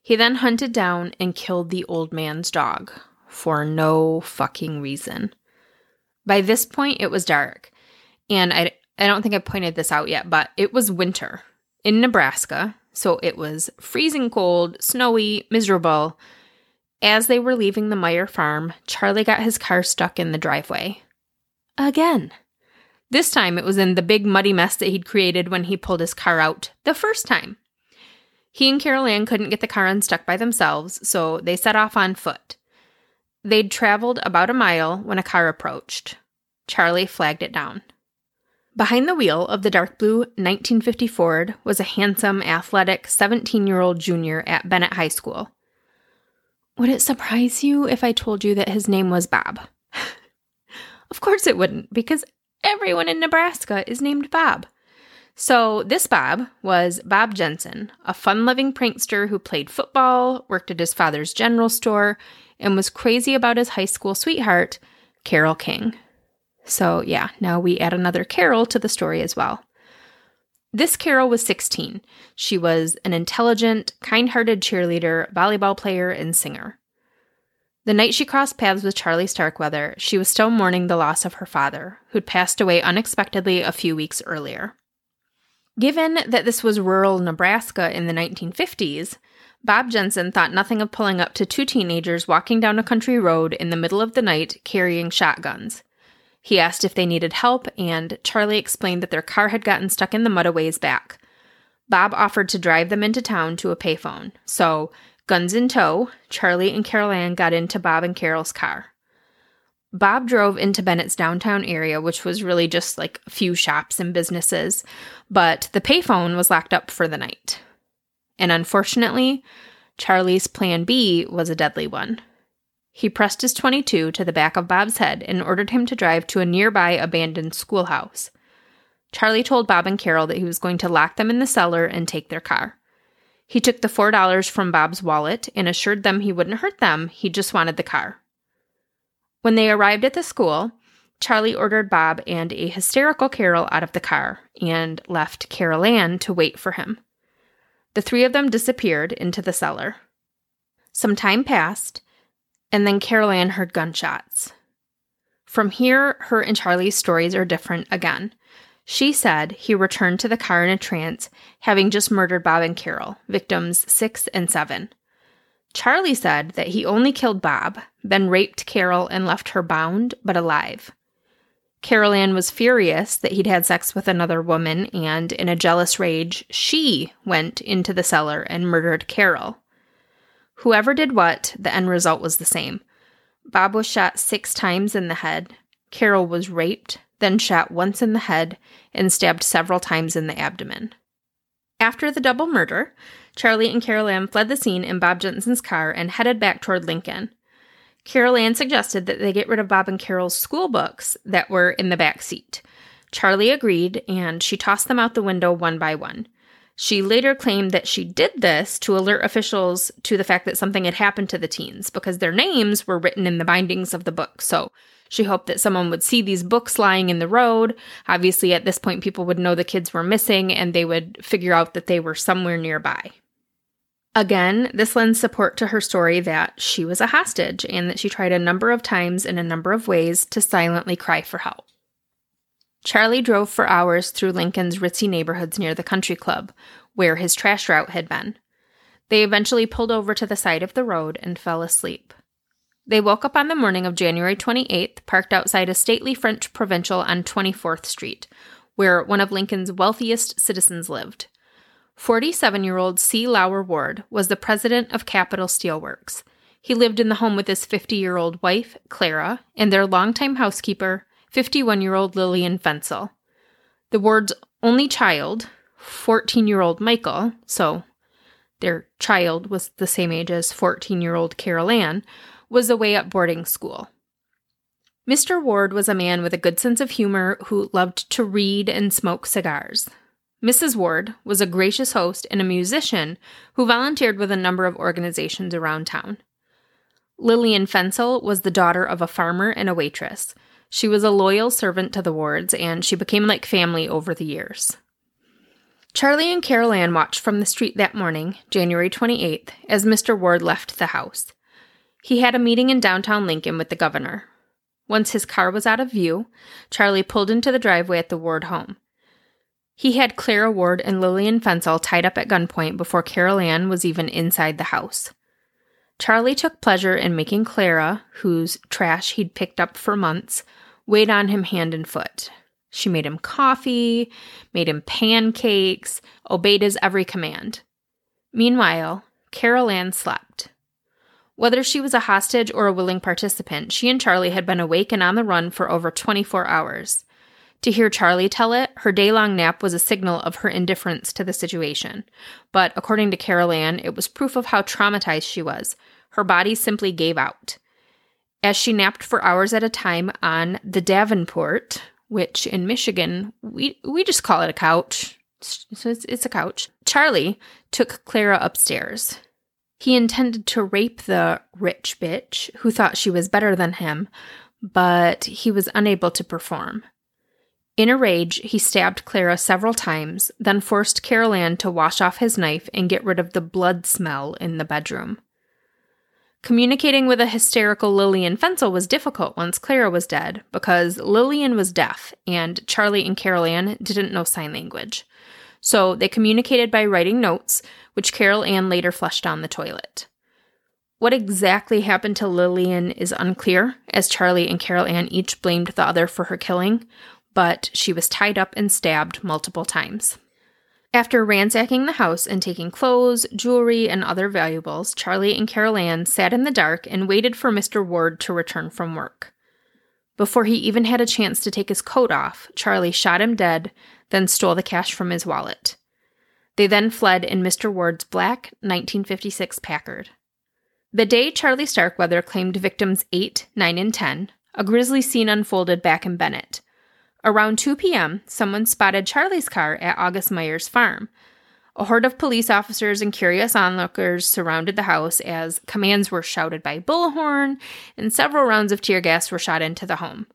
He then hunted down and killed the old man's dog for no fucking reason. By this point, it was dark, and I, I don't think I pointed this out yet, but it was winter in Nebraska, so it was freezing cold, snowy, miserable. As they were leaving the Meyer farm, Charlie got his car stuck in the driveway. Again. This time it was in the big muddy mess that he'd created when he pulled his car out the first time. He and Caril Ann couldn't get the car unstuck by themselves, so they set off on foot. They'd traveled about a mile when a car approached. Charlie flagged it down. Behind the wheel of the dark blue 1950 Ford was a handsome, athletic 17 year old junior at Bennett High School. Would it surprise you if I told you that his name was Bob? of course it wouldn't, because everyone in Nebraska is named Bob. So, this Bob was Bob Jensen, a fun loving prankster who played football, worked at his father's general store, and was crazy about his high school sweetheart, Carol King. So, yeah, now we add another Carol to the story as well. This Carol was 16. She was an intelligent, kind hearted cheerleader, volleyball player, and singer. The night she crossed paths with Charlie Starkweather, she was still mourning the loss of her father, who'd passed away unexpectedly a few weeks earlier. Given that this was rural Nebraska in the 1950s, Bob Jensen thought nothing of pulling up to two teenagers walking down a country road in the middle of the night carrying shotguns. He asked if they needed help, and Charlie explained that their car had gotten stuck in the mud a ways back. Bob offered to drive them into town to a payphone, so Guns in tow, Charlie and Caril Ann got into Bob and Carol's car. Bob drove into Bennett's downtown area, which was really just like a few shops and businesses, but the payphone was locked up for the night. And unfortunately, Charlie's plan B was a deadly one. He pressed his 22 to the back of Bob's head and ordered him to drive to a nearby abandoned schoolhouse. Charlie told Bob and Carol that he was going to lock them in the cellar and take their car. He took the $4 from Bob's wallet and assured them he wouldn't hurt them, he just wanted the car. When they arrived at the school, Charlie ordered Bob and a hysterical Carol out of the car and left Caril Ann to wait for him. The three of them disappeared into the cellar. Some time passed, and then Caril Ann heard gunshots. From here, her and Charlie's stories are different again. She said he returned to the car in a trance, having just murdered Bob and Carol, victims six and seven. Charlie said that he only killed Bob, then raped Carol and left her bound but alive. Caril Ann was furious that he'd had sex with another woman, and in a jealous rage, she went into the cellar and murdered Carol. Whoever did what, the end result was the same. Bob was shot six times in the head, Carol was raped, then shot once in the head and stabbed several times in the abdomen. After the double murder, Charlie and Caril Ann fled the scene in Bob Jensen's car and headed back toward Lincoln. Caril Ann suggested that they get rid of Bob and Carol's school books that were in the back seat. Charlie agreed, and she tossed them out the window one by one. She later claimed that she did this to alert officials to the fact that something had happened to the teens because their names were written in the bindings of the book. So she hoped that someone would see these books lying in the road. Obviously, at this point, people would know the kids were missing and they would figure out that they were somewhere nearby. Again, this lends support to her story that she was a hostage and that she tried a number of times in a number of ways to silently cry for help. Charlie drove for hours through Lincoln's ritzy neighborhoods near the country club, where his trash route had been. They eventually pulled over to the side of the road and fell asleep. They woke up on the morning of January 28th, parked outside a stately French provincial on 24th Street, where one of Lincoln's wealthiest citizens lived. 47 year old C. Lauer Ward was the president of Capital Steelworks. He lived in the home with his 50 year old wife, Clara, and their longtime housekeeper, 51 year old Lillian Fensel. The Ward's only child, 14 year old Michael, so their child was the same age as 14 year old Caril Ann, was away at boarding school. Mr. Ward was a man with a good sense of humor who loved to read and smoke cigars. Mrs. Ward was a gracious host and a musician who volunteered with a number of organizations around town. Lillian Fensel was the daughter of a farmer and a waitress. She was a loyal servant to the Wards, and she became like family over the years. Charlie and Caril Ann watched from the street that morning, January 28th, as Mr. Ward left the house. He had a meeting in downtown Lincoln with the governor. Once his car was out of view, Charlie pulled into the driveway at the Ward home. He had Clara Ward and Lillian Fensel tied up at gunpoint before Caril Ann was even inside the house. Charlie took pleasure in making Clara, whose trash he'd picked up for months, wait on him hand and foot. She made him coffee, made him pancakes, obeyed his every command. Meanwhile, Caril Ann slept. Whether she was a hostage or a willing participant, she and Charlie had been awake and on the run for over 24 hours. To hear Charlie tell it, her day long nap was a signal of her indifference to the situation. But according to Caril Ann, it was proof of how traumatized she was. Her body simply gave out. As she napped for hours at a time on the Davenport, which in Michigan, we, we just call it a couch. So it's, it's a couch. Charlie took Clara upstairs. He intended to rape the rich bitch who thought she was better than him, but he was unable to perform. In a rage, he stabbed Clara several times, then forced Caril Ann to wash off his knife and get rid of the blood smell in the bedroom. Communicating with a hysterical Lillian Fensel was difficult once Clara was dead because Lillian was deaf and Charlie and Caril Ann didn't know sign language. So they communicated by writing notes, which Caril Ann later flushed down the toilet. What exactly happened to Lillian is unclear, as Charlie and Caril Ann each blamed the other for her killing, but she was tied up and stabbed multiple times. After ransacking the house and taking clothes, jewelry, and other valuables, Charlie and Caril Ann sat in the dark and waited for Mr. Ward to return from work. Before he even had a chance to take his coat off, Charlie shot him dead, then stole the cash from his wallet. They then fled in Mr. Ward's black 1956 Packard. The day Charlie Starkweather claimed victims 8, 9, and 10, a grisly scene unfolded back in Bennett. Around 2 p.m., someone spotted Charlie's car at August Meyer's farm. A horde of police officers and curious onlookers surrounded the house as commands were shouted by Bullhorn and several rounds of tear gas were shot into the home.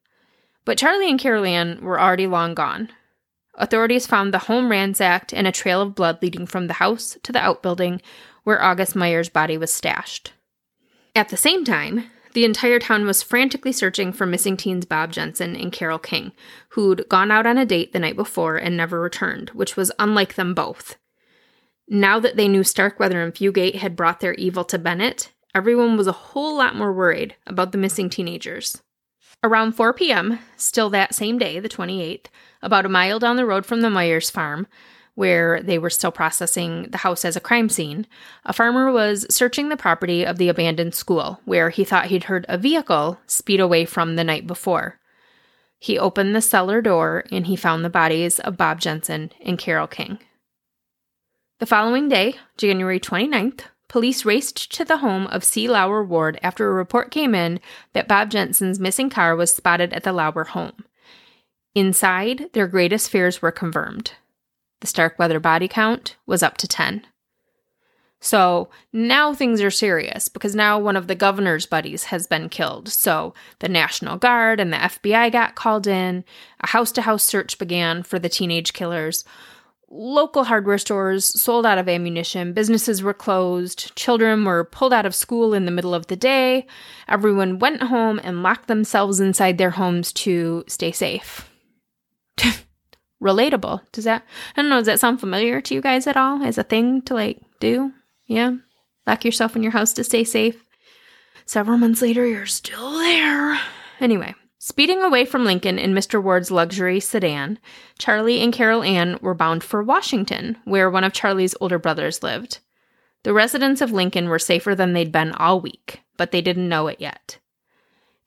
But Charlie and Caril Ann were already long gone. Authorities found the home ransacked and a trail of blood leading from the house to the outbuilding where August Meyer's body was stashed. At the same time, the entire town was frantically searching for missing teens Bob Jensen and Carol King, who'd gone out on a date the night before and never returned, which was unlike them both. Now that they knew Starkweather and Fugate had brought their evil to Bennett, everyone was a whole lot more worried about the missing teenagers. Around 4 p.m., still that same day, the 28th, about a mile down the road from the Meyer's farm, where they were still processing the house as a crime scene, a farmer was searching the property of the abandoned school, where he thought he'd heard a vehicle speed away from the night before. He opened the cellar door and he found the bodies of Bob Jensen and Carol King. The following day, January 29th, Police raced to the home of C. Lauer Ward after a report came in that Bob Jensen's missing car was spotted at the Lauer home. Inside, their greatest fears were confirmed. The Starkweather body count was up to 10. So now things are serious because now one of the governor's buddies has been killed. So the National Guard and the FBI got called in. A house to house search began for the teenage killers. Local hardware stores sold out of ammunition, businesses were closed, children were pulled out of school in the middle of the day. Everyone went home and locked themselves inside their homes to stay safe. Relatable. Does that, I don't know, does that sound familiar to you guys at all as a thing to like do? Yeah. Lock yourself in your house to stay safe. Several months later, you're still there. Anyway, speeding away from Lincoln in Mr. Ward's luxury sedan, Charlie and Caril Ann were bound for Washington, where one of Charlie's older brothers lived. The residents of Lincoln were safer than they'd been all week, but they didn't know it yet.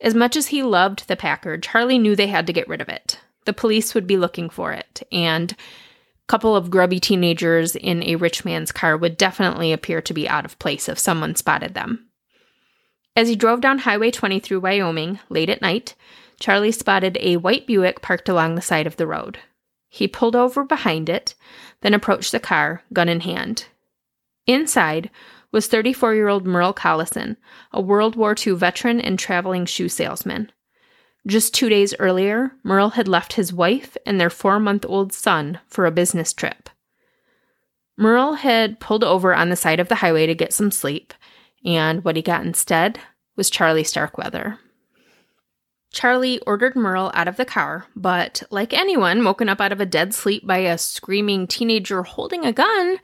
As much as he loved the Packard, Charlie knew they had to get rid of it. The police would be looking for it, and a couple of grubby teenagers in a rich man's car would definitely appear to be out of place if someone spotted them. As he drove down Highway 20 through Wyoming late at night, Charlie spotted a white Buick parked along the side of the road. He pulled over behind it, then approached the car, gun in hand. Inside was 34 year old Merle Collison, a World War II veteran and traveling shoe salesman. Just two days earlier, Merle had left his wife and their four month old son for a business trip. Merle had pulled over on the side of the highway to get some sleep, and what he got instead was Charlie Starkweather. Charlie ordered Merle out of the car, but like anyone woken up out of a dead sleep by a screaming teenager holding a gun,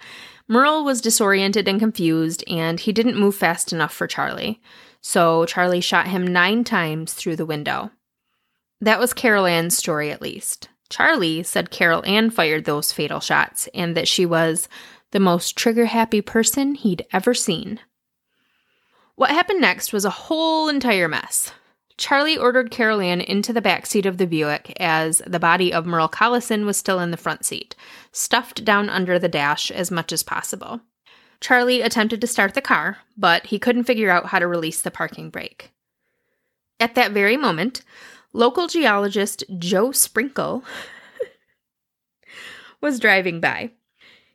Merle was disoriented and confused, and he didn't move fast enough for Charlie. So Charlie shot him nine times through the window. That was Caril Ann's story, at least. Charlie said Caril Ann fired those fatal shots and that she was the most trigger happy person he'd ever seen. What happened next was a whole entire mess. Charlie ordered Caril Ann into the back seat of the Buick as the body of Merle Collison was still in the front seat, stuffed down under the dash as much as possible. Charlie attempted to start the car, but he couldn't figure out how to release the parking brake. At that very moment, Local geologist Joe Sprinkle was driving by.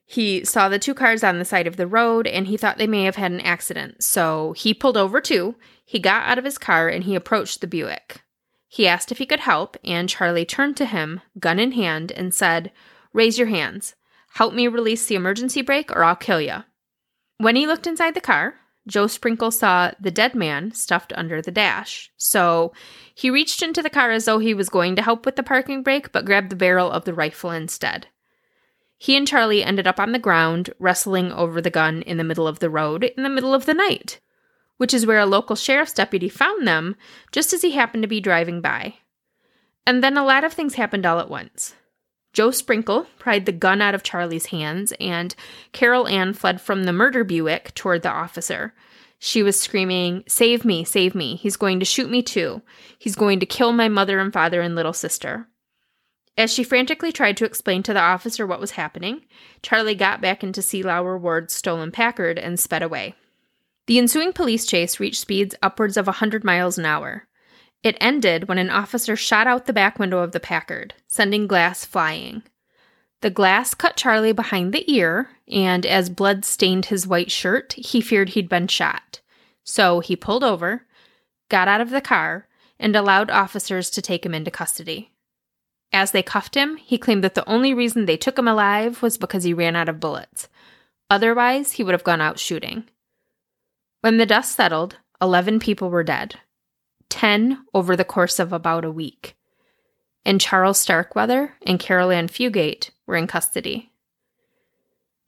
He saw the two cars on the side of the road and he thought they may have had an accident. So he pulled over too. He got out of his car and he approached the Buick. He asked if he could help, and Charlie turned to him, gun in hand, and said, Raise your hands. Help me release the emergency brake or I'll kill you. When he looked inside the car, Joe Sprinkle saw the dead man stuffed under the dash. So he reached into the car as though he was going to help with the parking brake, but grabbed the barrel of the rifle instead. He and Charlie ended up on the ground, wrestling over the gun in the middle of the road in the middle of the night, which is where a local sheriff's deputy found them just as he happened to be driving by. And then a lot of things happened all at once. Joe Sprinkle pried the gun out of Charlie's hands, and Caril Ann fled from the murder Buick toward the officer. She was screaming, Save me, save me. He's going to shoot me too. He's going to kill my mother and father and little sister. As she frantically tried to explain to the officer what was happening, Charlie got back into C. Lauer Ward's stolen Packard and sped away. The ensuing police chase reached speeds upwards of a 100 miles an hour. It ended when an officer shot out the back window of the Packard, sending glass flying. The glass cut Charlie behind the ear, and as blood stained his white shirt, he feared he'd been shot. So he pulled over, got out of the car, and allowed officers to take him into custody. As they cuffed him, he claimed that the only reason they took him alive was because he ran out of bullets. Otherwise, he would have gone out shooting. When the dust settled, 11 people were dead, 10 over the course of about a week. And Charles Starkweather and Caril Ann Fugate were in custody.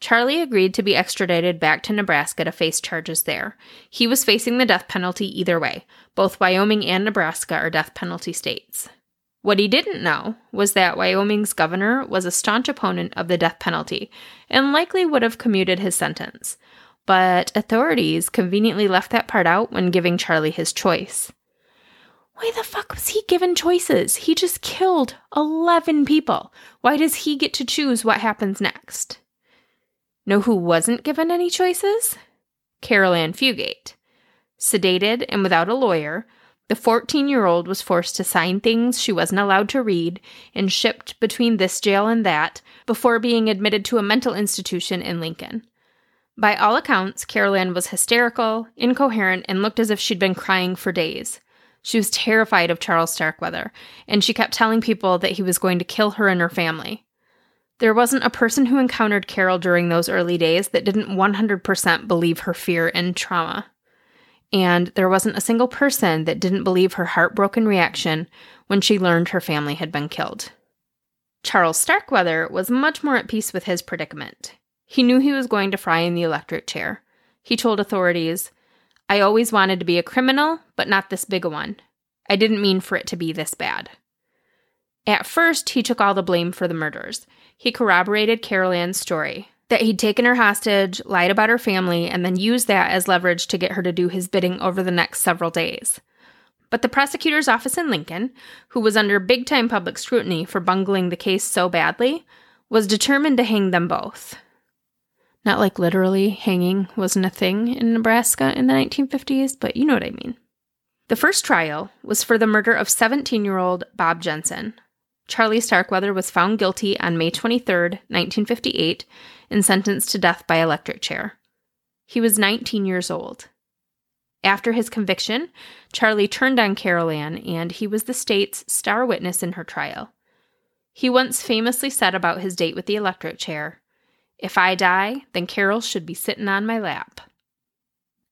Charlie agreed to be extradited back to Nebraska to face charges there. He was facing the death penalty either way. Both Wyoming and Nebraska are death penalty states. What he didn't know was that Wyoming's governor was a staunch opponent of the death penalty and likely would have commuted his sentence. But authorities conveniently left that part out when giving Charlie his choice. Why the fuck was he given choices? He just killed 11 people. Why does he get to choose what happens next? Know who wasn't given any choices? Caril Ann Fugate. Sedated and without a lawyer, The 14 year old was forced to sign things she wasn't allowed to read and shipped between this jail and that before being admitted to a mental institution in Lincoln. By all accounts, Caril Ann was hysterical, incoherent, and looked as if she'd been crying for days. She was terrified of Charles Starkweather, and she kept telling people that he was going to kill her and her family. There wasn't a person who encountered Caril during those early days that didn't 100% believe her fear and trauma. And there wasn't a single person that didn't believe her heartbroken reaction when she learned her family had been killed. Charles Starkweather was much more at peace with his predicament. He knew he was going to fry in the electric chair. He told authorities, I always wanted to be a criminal, but not this big a one. I didn't mean for it to be this bad. At first, he took all the blame for the murders. He corroborated Caril Ann's story that he'd taken her hostage, lied about her family, and then used that as leverage to get her to do his bidding over the next several days. But the prosecutor's office in Lincoln, who was under big time public scrutiny for bungling the case so badly, was determined to hang them both. Not like literally hanging wasn't a thing in Nebraska in the 1950s, but you know what I mean. The first trial was for the murder of 17 year old Bob Jensen. Charlie Starkweather was found guilty on May 23, 1958, and sentenced to death by electric chair. He was 19 years old. After his conviction, Charlie turned on Caril Ann, and he was the state's star witness in her trial. He once famously said about his date with the electric chair if I die, then Caril should be sitting on my lap.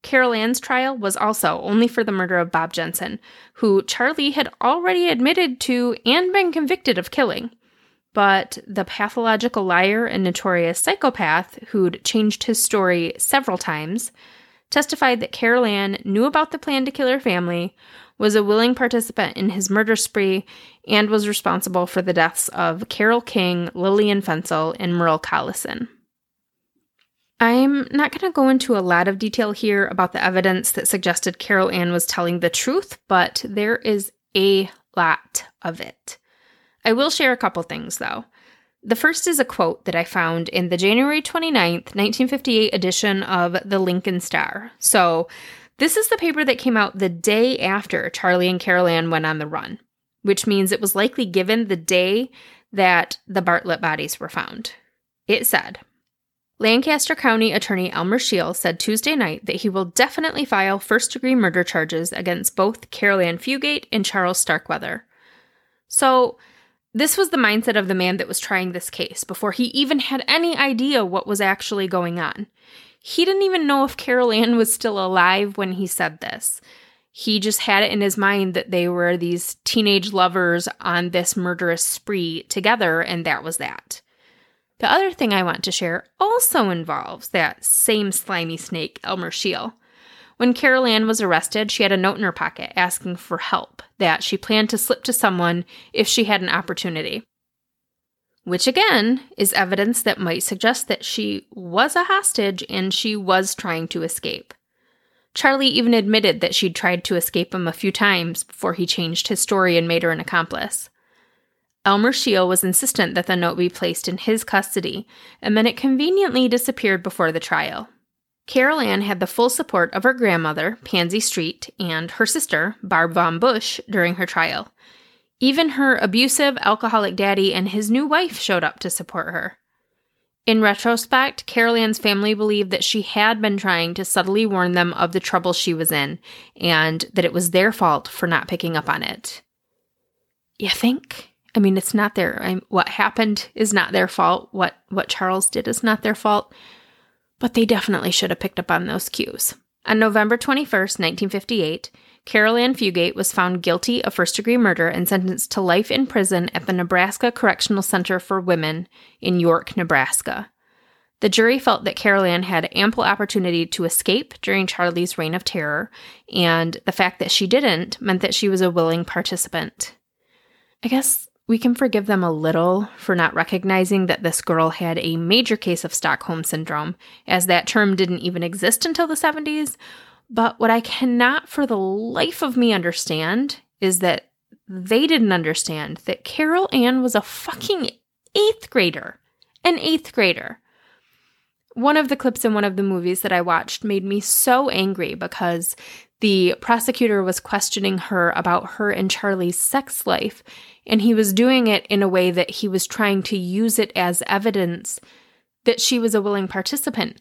Caril Ann's trial was also only for the murder of Bob Jensen, who Charlie had already admitted to and been convicted of killing. But the pathological liar and notorious psychopath, who'd changed his story several times, testified that Caril Ann knew about the plan to kill her family, was a willing participant in his murder spree, and was responsible for the deaths of Carol King, Lillian Fensel, and Merle Collison. I'm not going to go into a lot of detail here about the evidence that suggested Caril Ann was telling the truth, but there is a lot of it. I will share a couple things though. The first is a quote that I found in the January 29th, 1958 edition of the Lincoln Star. So, this is the paper that came out the day after Charlie and Caril Ann went on the run, which means it was likely given the day that the Bartlett bodies were found. It said, Lancaster County Attorney Elmer Scheel said Tuesday night that he will definitely file first degree murder charges against both Caril Ann Fugate and Charles Starkweather. So, this was the mindset of the man that was trying this case before he even had any idea what was actually going on. He didn't even know if Caril Ann was still alive when he said this. He just had it in his mind that they were these teenage lovers on this murderous spree together, and that was that. The other thing I want to share also involves that same slimy snake, Elmer Scheel. When Caril Ann was arrested, she had a note in her pocket asking for help that she planned to slip to someone if she had an opportunity. Which again is evidence that might suggest that she was a hostage and she was trying to escape. Charlie even admitted that she'd tried to escape him a few times before he changed his story and made her an accomplice. Elmer Scheel was insistent that the note be placed in his custody, and then it conveniently disappeared before the trial. Caril Ann had the full support of her grandmother, Pansy Street, and her sister, Barb Von Busch, during her trial. Even her abusive, alcoholic daddy and his new wife showed up to support her. In retrospect, Caril Ann's family believed that she had been trying to subtly warn them of the trouble she was in, and that it was their fault for not picking up on it. You think? I mean, it's not their I, what happened is not their fault. What what Charles did is not their fault. But they definitely should have picked up on those cues. On November 21st, 1958, Caril Ann Fugate was found guilty of first degree murder and sentenced to life in prison at the Nebraska Correctional Center for Women in York, Nebraska. The jury felt that Caril Ann had ample opportunity to escape during Charlie's reign of terror, and the fact that she didn't meant that she was a willing participant. I guess we can forgive them a little for not recognizing that this girl had a major case of Stockholm Syndrome, as that term didn't even exist until the 70s. But what I cannot for the life of me understand is that they didn't understand that Caril Ann was a fucking eighth grader. An eighth grader. One of the clips in one of the movies that I watched made me so angry because The prosecutor was questioning her about her and Charlie's sex life, and he was doing it in a way that he was trying to use it as evidence that she was a willing participant.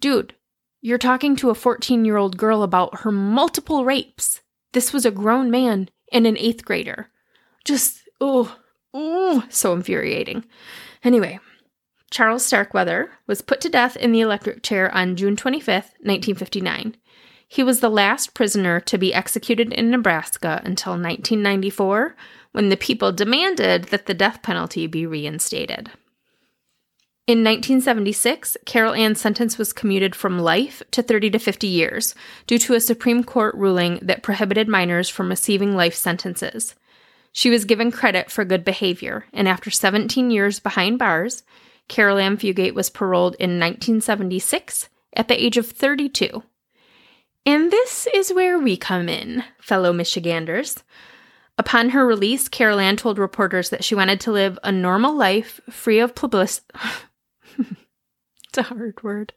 Dude, you're talking to a 14 year old girl about her multiple rapes. This was a grown man and an eighth grader. Just, oh, oh, so infuriating. Anyway, Charles Starkweather was put to death in the electric chair on June 25th, 1959. He was the last prisoner to be executed in Nebraska until 1994, when the people demanded that the death penalty be reinstated. In 1976, Caril Ann's sentence was commuted from life to 30 to 50 years due to a Supreme Court ruling that prohibited minors from receiving life sentences. She was given credit for good behavior, and after 17 years behind bars, Caril Ann Fugate was paroled in 1976 at the age of 32. And this is where we come in, fellow Michiganders. Upon her release, Caril Ann told reporters that she wanted to live a normal life free of publicity. it's a hard word.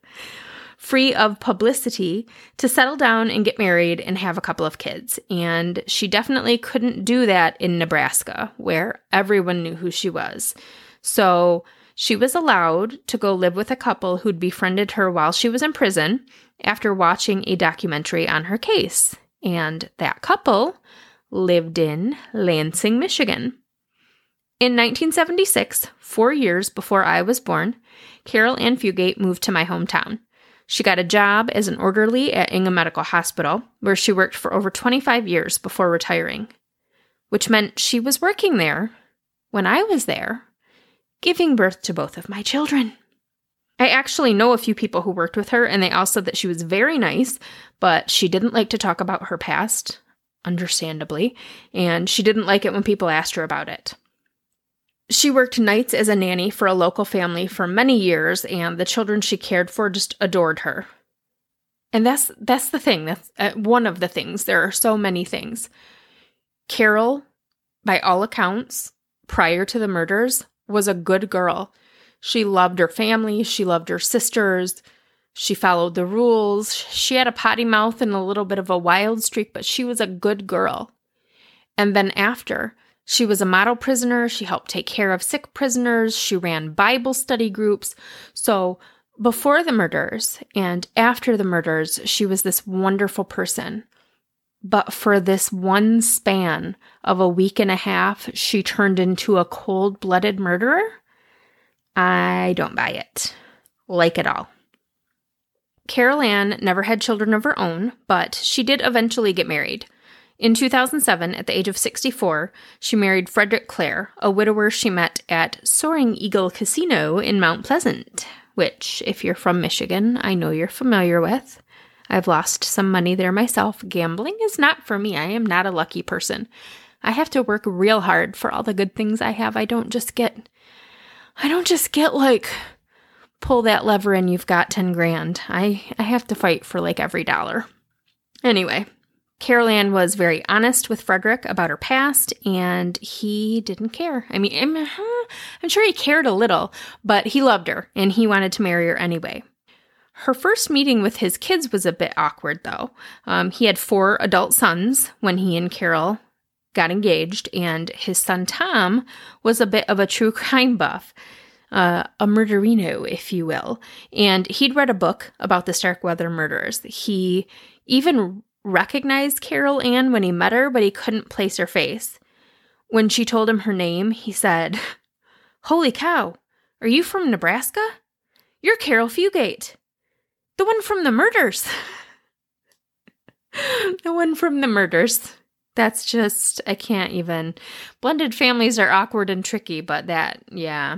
Free of publicity to settle down and get married and have a couple of kids. And she definitely couldn't do that in Nebraska, where everyone knew who she was. So she was allowed to go live with a couple who'd befriended her while she was in prison after watching a documentary on her case. And that couple lived in Lansing, Michigan. In 1976, four years before I was born, Caril Ann Fugate moved to my hometown. She got a job as an orderly at Ingham Medical Hospital, where she worked for over 25 years before retiring, which meant she was working there when I was there, giving birth to both of my children. I actually know a few people who worked with her, and they all said that she was very nice, but she didn't like to talk about her past, understandably, and she didn't like it when people asked her about it. She worked nights as a nanny for a local family for many years, and the children she cared for just adored her. And that's that's the thing. That's uh, one of the things. There are so many things. Caril, by all accounts, prior to the murders, was a good girl. She loved her family, she loved her sisters, she followed the rules. She had a potty mouth and a little bit of a wild streak, but she was a good girl. And then after, she was a model prisoner. She helped take care of sick prisoners. She ran Bible study groups. So, before the murders and after the murders, she was this wonderful person. But for this one span of a week and a half, she turned into a cold blooded murderer? I don't buy it. Like at all. Caril Ann never had children of her own, but she did eventually get married. In 2007, at the age of 64, she married Frederick Clair, a widower she met at Soaring Eagle Casino in Mount Pleasant, which, if you're from Michigan, I know you're familiar with. I've lost some money there myself. Gambling is not for me. I am not a lucky person. I have to work real hard for all the good things I have. I don't just get I don't just get like pull that lever and you've got 10 grand. I I have to fight for like every dollar. Anyway, Caril Ann was very honest with Frederick about her past, and he didn't care. I mean, I'm, I'm sure he cared a little, but he loved her and he wanted to marry her anyway. Her first meeting with his kids was a bit awkward, though. Um, he had four adult sons when he and Caril got engaged, and his son Tom was a bit of a true crime buff. Uh, a murderino, if you will. And he'd read a book about the Starkweather murders. He even recognized Caril Ann when he met her, but he couldn't place her face. When she told him her name, he said, Holy cow, are you from Nebraska? You're Caril Fugate, the one from the murders. the one from the murders. That's just, I can't even. Blended families are awkward and tricky, but that, yeah.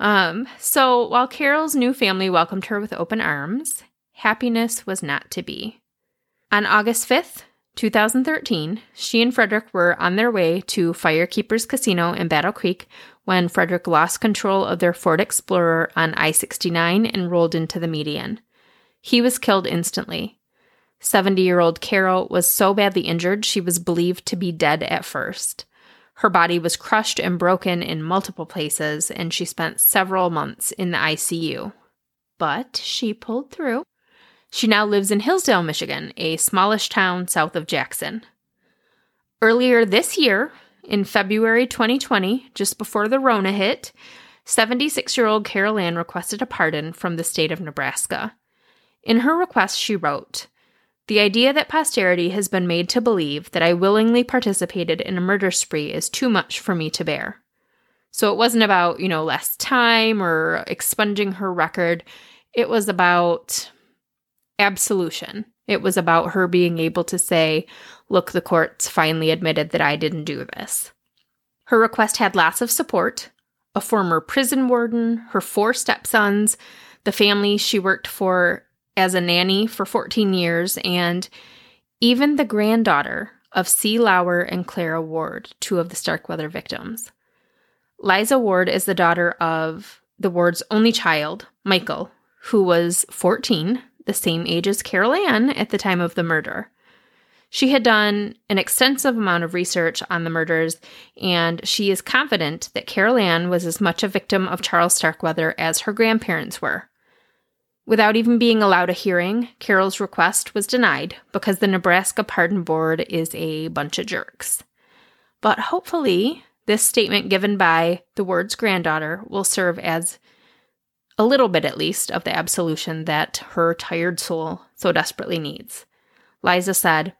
Um, so while Caril's new family welcomed her with open arms, happiness was not to be. On August 5th, 2013, she and Frederick were on their way to Firekeepers Casino in Battle Creek when Frederick lost control of their Ford Explorer on I 69 and rolled into the median. He was killed instantly. 70 year old Caril was so badly injured she was believed to be dead at first. Her body was crushed and broken in multiple places, and she spent several months in the ICU. But she pulled through. She now lives in Hillsdale, Michigan, a smallish town south of Jackson. Earlier this year, in February 2020, just before the Rona hit, 76 year old Caril Ann requested a pardon from the state of Nebraska. In her request, she wrote, The idea that posterity has been made to believe that I willingly participated in a murder spree is too much for me to bear. So it wasn't about, you know, less time or expunging her record. It was about absolution. It was about her being able to say, look, the courts finally admitted that I didn't do this. Her request had lots of support a former prison warden, her four stepsons, the family she worked for as a nanny for 14 years, and even the granddaughter of C. Lauer and Clara Ward, two of the Starkweather victims. Liza Ward is the daughter of the Ward's only child, Michael, who was 14, the same age as Caril Ann at the time of the murder. She had done an extensive amount of research on the murders, and she is confident that Caril Ann was as much a victim of Charles Starkweather as her grandparents were. Without even being allowed a hearing, Caril's request was denied because the Nebraska Pardon Board is a bunch of jerks. But hopefully, this statement given by the Ward's granddaughter will serve as a little bit at least of the absolution that her tired soul so desperately needs. Liza said,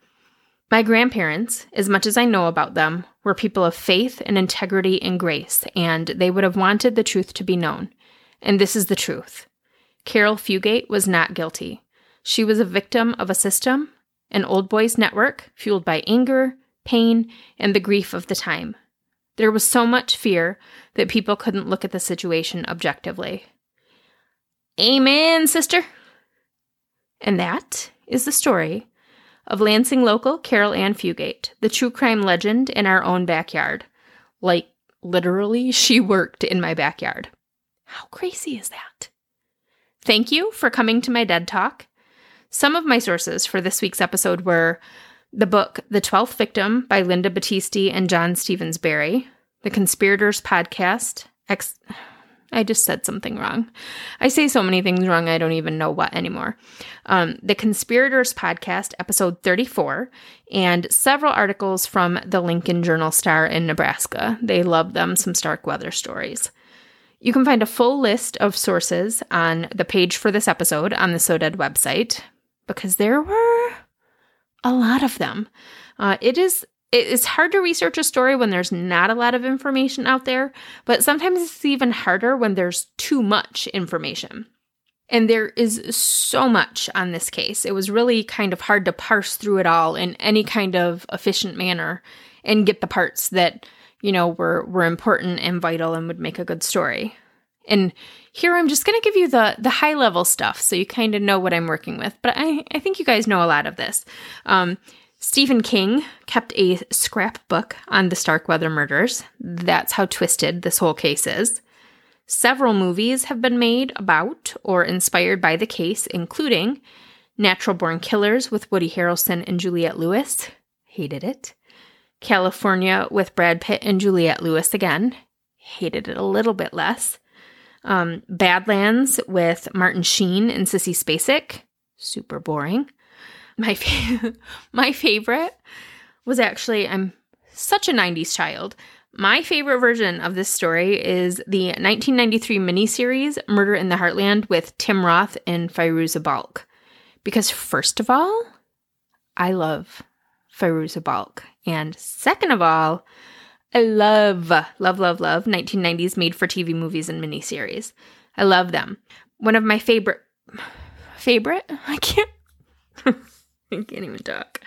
my grandparents, as much as I know about them, were people of faith and integrity and grace, and they would have wanted the truth to be known. And this is the truth. Caril Fugate was not guilty. She was a victim of a system, an old boys network fueled by anger, pain, and the grief of the time. There was so much fear that people couldn't look at the situation objectively. Amen, sister. And that is the story of Lansing local Caril Ann Fugate, the true crime legend in our own backyard. Like, literally, she worked in my backyard. How crazy is that? Thank you for coming to my dead talk. Some of my sources for this week's episode were the book The Twelfth Victim by Linda Battisti and John Stevens Barry, The Conspirators Podcast, ex- I just said something wrong. I say so many things wrong, I don't even know what anymore. Um, the Conspirators Podcast, episode 34, and several articles from the Lincoln Journal Star in Nebraska. They love them some Starkweather stories. You can find a full list of sources on the page for this episode on the So Dead website because there were a lot of them. Uh, it is it's hard to research a story when there's not a lot of information out there, but sometimes it's even harder when there's too much information. And there is so much on this case. It was really kind of hard to parse through it all in any kind of efficient manner and get the parts that, you know, were were important and vital and would make a good story. And here I'm just going to give you the the high level stuff so you kind of know what I'm working with. But I, I think you guys know a lot of this. Um, Stephen King kept a scrapbook on the Starkweather murders. That's how twisted this whole case is. Several movies have been made about or inspired by the case, including Natural Born Killers with Woody Harrelson and Juliette Lewis. Hated it. California with Brad Pitt and Juliette Lewis again. Hated it a little bit less. Um, Badlands with Martin Sheen and Sissy Spacek. Super boring. My fa- my favorite was actually I'm such a 90s child. My favorite version of this story is the 1993 miniseries Murder in the Heartland with Tim Roth and Fairuza Balk. Because first of all, I love Fairuza Balk. And second of all, I love, love, love, love 1990s made for TV movies and miniseries. I love them. One of my favorite, favorite? I can't. I can't even talk.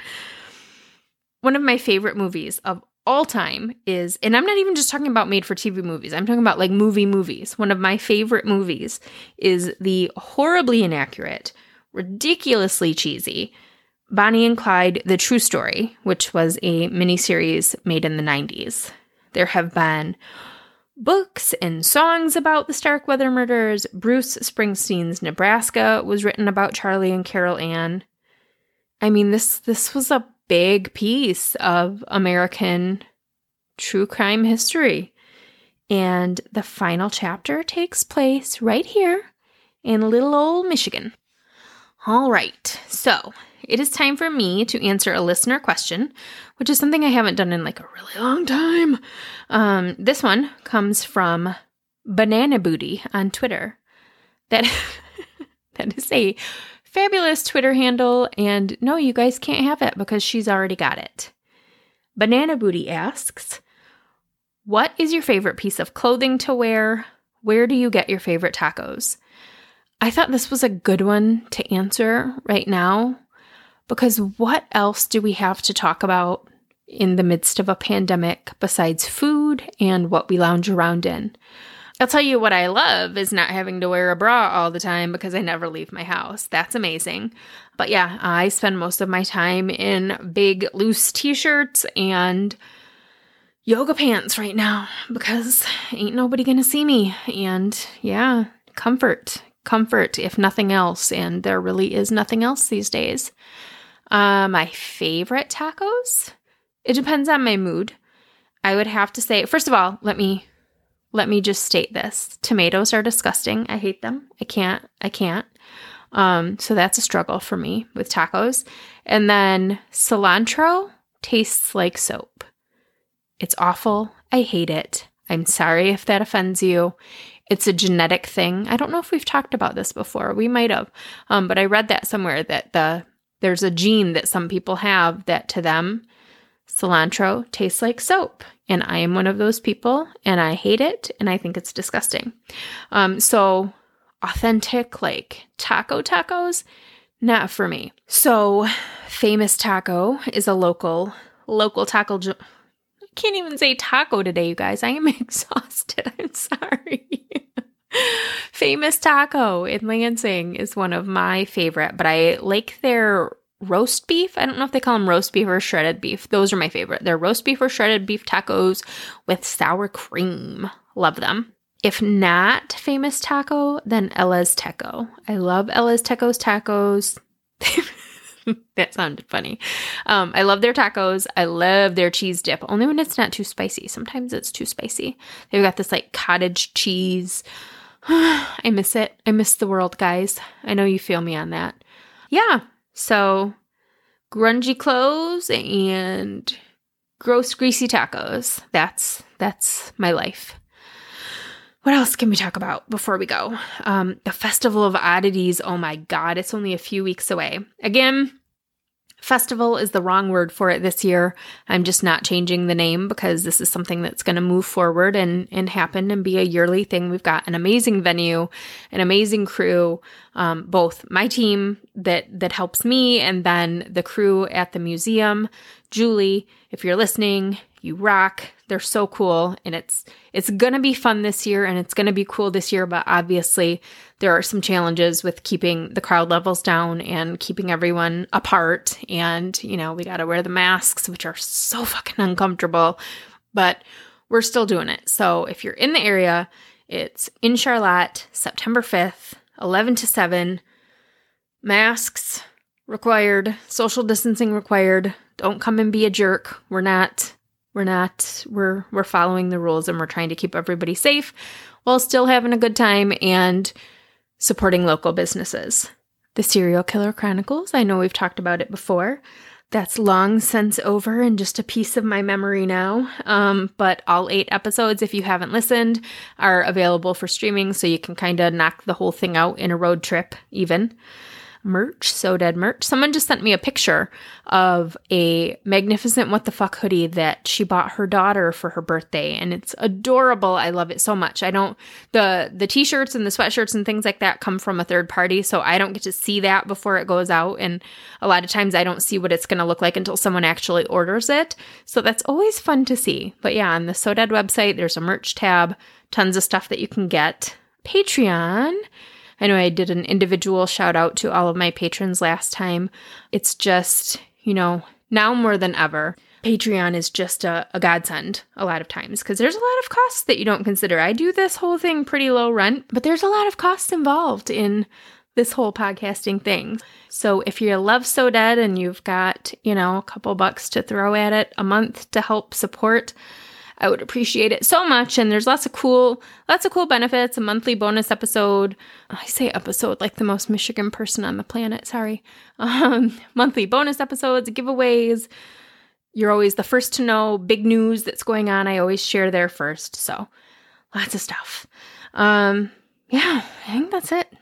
One of my favorite movies of all time is, and I'm not even just talking about made for TV movies, I'm talking about like movie movies. One of my favorite movies is the horribly inaccurate, ridiculously cheesy Bonnie and Clyde The True Story, which was a miniseries made in the 90s. There have been books and songs about the Starkweather murders. Bruce Springsteen's Nebraska was written about Charlie and Caril Ann. I mean, this this was a big piece of American true crime history. And the final chapter takes place right here in little old Michigan. All right, so it is time for me to answer a listener question, which is something I haven't done in like a really long time. Um, this one comes from Banana Booty on Twitter. That that is a fabulous Twitter handle, and no, you guys can't have it because she's already got it. Banana Booty asks, "What is your favorite piece of clothing to wear? Where do you get your favorite tacos?" I thought this was a good one to answer right now because what else do we have to talk about in the midst of a pandemic besides food and what we lounge around in? I'll tell you what I love is not having to wear a bra all the time because I never leave my house. That's amazing. But yeah, I spend most of my time in big loose t-shirts and yoga pants right now because ain't nobody to see me. And yeah, comfort, comfort if nothing else, and there really is nothing else these days. Uh, my favorite tacos? It depends on my mood. I would have to say, first of all, let me let me just state this. Tomatoes are disgusting. I hate them. I can't. I can't. Um, so that's a struggle for me with tacos. And then cilantro tastes like soap. It's awful. I hate it. I'm sorry if that offends you. It's a genetic thing. I don't know if we've talked about this before. We might have. Um, but I read that somewhere that the there's a gene that some people have that to them cilantro tastes like soap. And I am one of those people and I hate it and I think it's disgusting. Um, so authentic, like taco tacos, not for me. So famous taco is a local, local taco. Can't even say taco today, you guys. I am exhausted. I'm sorry. famous taco in Lansing is one of my favorite, but I like their roast beef. I don't know if they call them roast beef or shredded beef. Those are my favorite. They're roast beef or shredded beef tacos with sour cream. Love them. If not famous taco, then El Azteco. I love El Azteco's tacos. that sounded funny. Um, I love their tacos. I love their cheese dip, only when it's not too spicy. Sometimes it's too spicy. They've got this like cottage cheese. I miss it. I miss the world, guys. I know you feel me on that. Yeah, so, grungy clothes and gross greasy tacos. That's that's my life. What else can we talk about before we go? Um, the Festival of Oddities. Oh my God, it's only a few weeks away. Again, Festival is the wrong word for it this year. I'm just not changing the name because this is something that's going to move forward and, and happen and be a yearly thing. We've got an amazing venue, an amazing crew, um, both my team that that helps me and then the crew at the museum. Julie, if you're listening, you rock. They're so cool and it's it's going to be fun this year and it's going to be cool this year, but obviously there are some challenges with keeping the crowd levels down and keeping everyone apart and, you know, we got to wear the masks which are so fucking uncomfortable, but we're still doing it. So if you're in the area, it's in Charlotte, September 5th, 11 to 7. Masks required, social distancing required. Don't come and be a jerk. We're not we're not we're we're following the rules and we're trying to keep everybody safe while still having a good time and supporting local businesses. The Serial Killer Chronicles, I know we've talked about it before. That's long since over and just a piece of my memory now. Um, but all eight episodes, if you haven't listened, are available for streaming, so you can kind of knock the whole thing out in a road trip, even merch, So Dead merch. Someone just sent me a picture of a magnificent what the fuck hoodie that she bought her daughter for her birthday and it's adorable. I love it so much. I don't the the t-shirts and the sweatshirts and things like that come from a third party, so I don't get to see that before it goes out and a lot of times I don't see what it's going to look like until someone actually orders it. So that's always fun to see. But yeah, on the So Dead website there's a merch tab, tons of stuff that you can get. Patreon I know I did an individual shout out to all of my patrons last time. It's just, you know, now more than ever, Patreon is just a, a godsend a lot of times because there's a lot of costs that you don't consider. I do this whole thing pretty low rent, but there's a lot of costs involved in this whole podcasting thing. So if you're love So Dead and you've got, you know, a couple bucks to throw at it a month to help support, I would appreciate it so much. And there's lots of cool, lots of cool benefits. A monthly bonus episode. I say episode like the most Michigan person on the planet. Sorry. Um, monthly bonus episodes, giveaways. You're always the first to know big news that's going on. I always share there first. So lots of stuff. Um, yeah, I think that's it.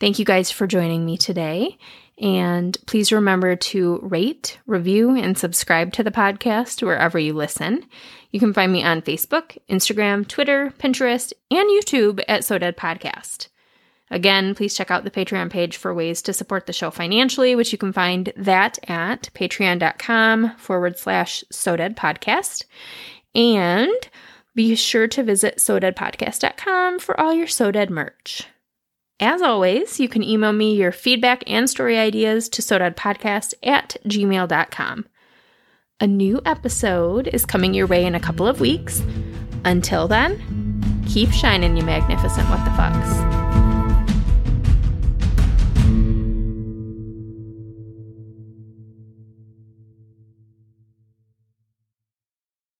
Thank you guys for joining me today. And please remember to rate, review, and subscribe to the podcast wherever you listen. You can find me on Facebook, Instagram, Twitter, Pinterest, and YouTube at So Dead Podcast. Again, please check out the Patreon page for ways to support the show financially, which you can find that at patreon.com forward slash So Dead Podcast. And be sure to visit SoDeadPodcast.com for all your So Dead merch. As always, you can email me your feedback and story ideas to sodeadpodcast at gmail.com. A new episode is coming your way in a couple of weeks. Until then, keep shining, you magnificent what the fucks.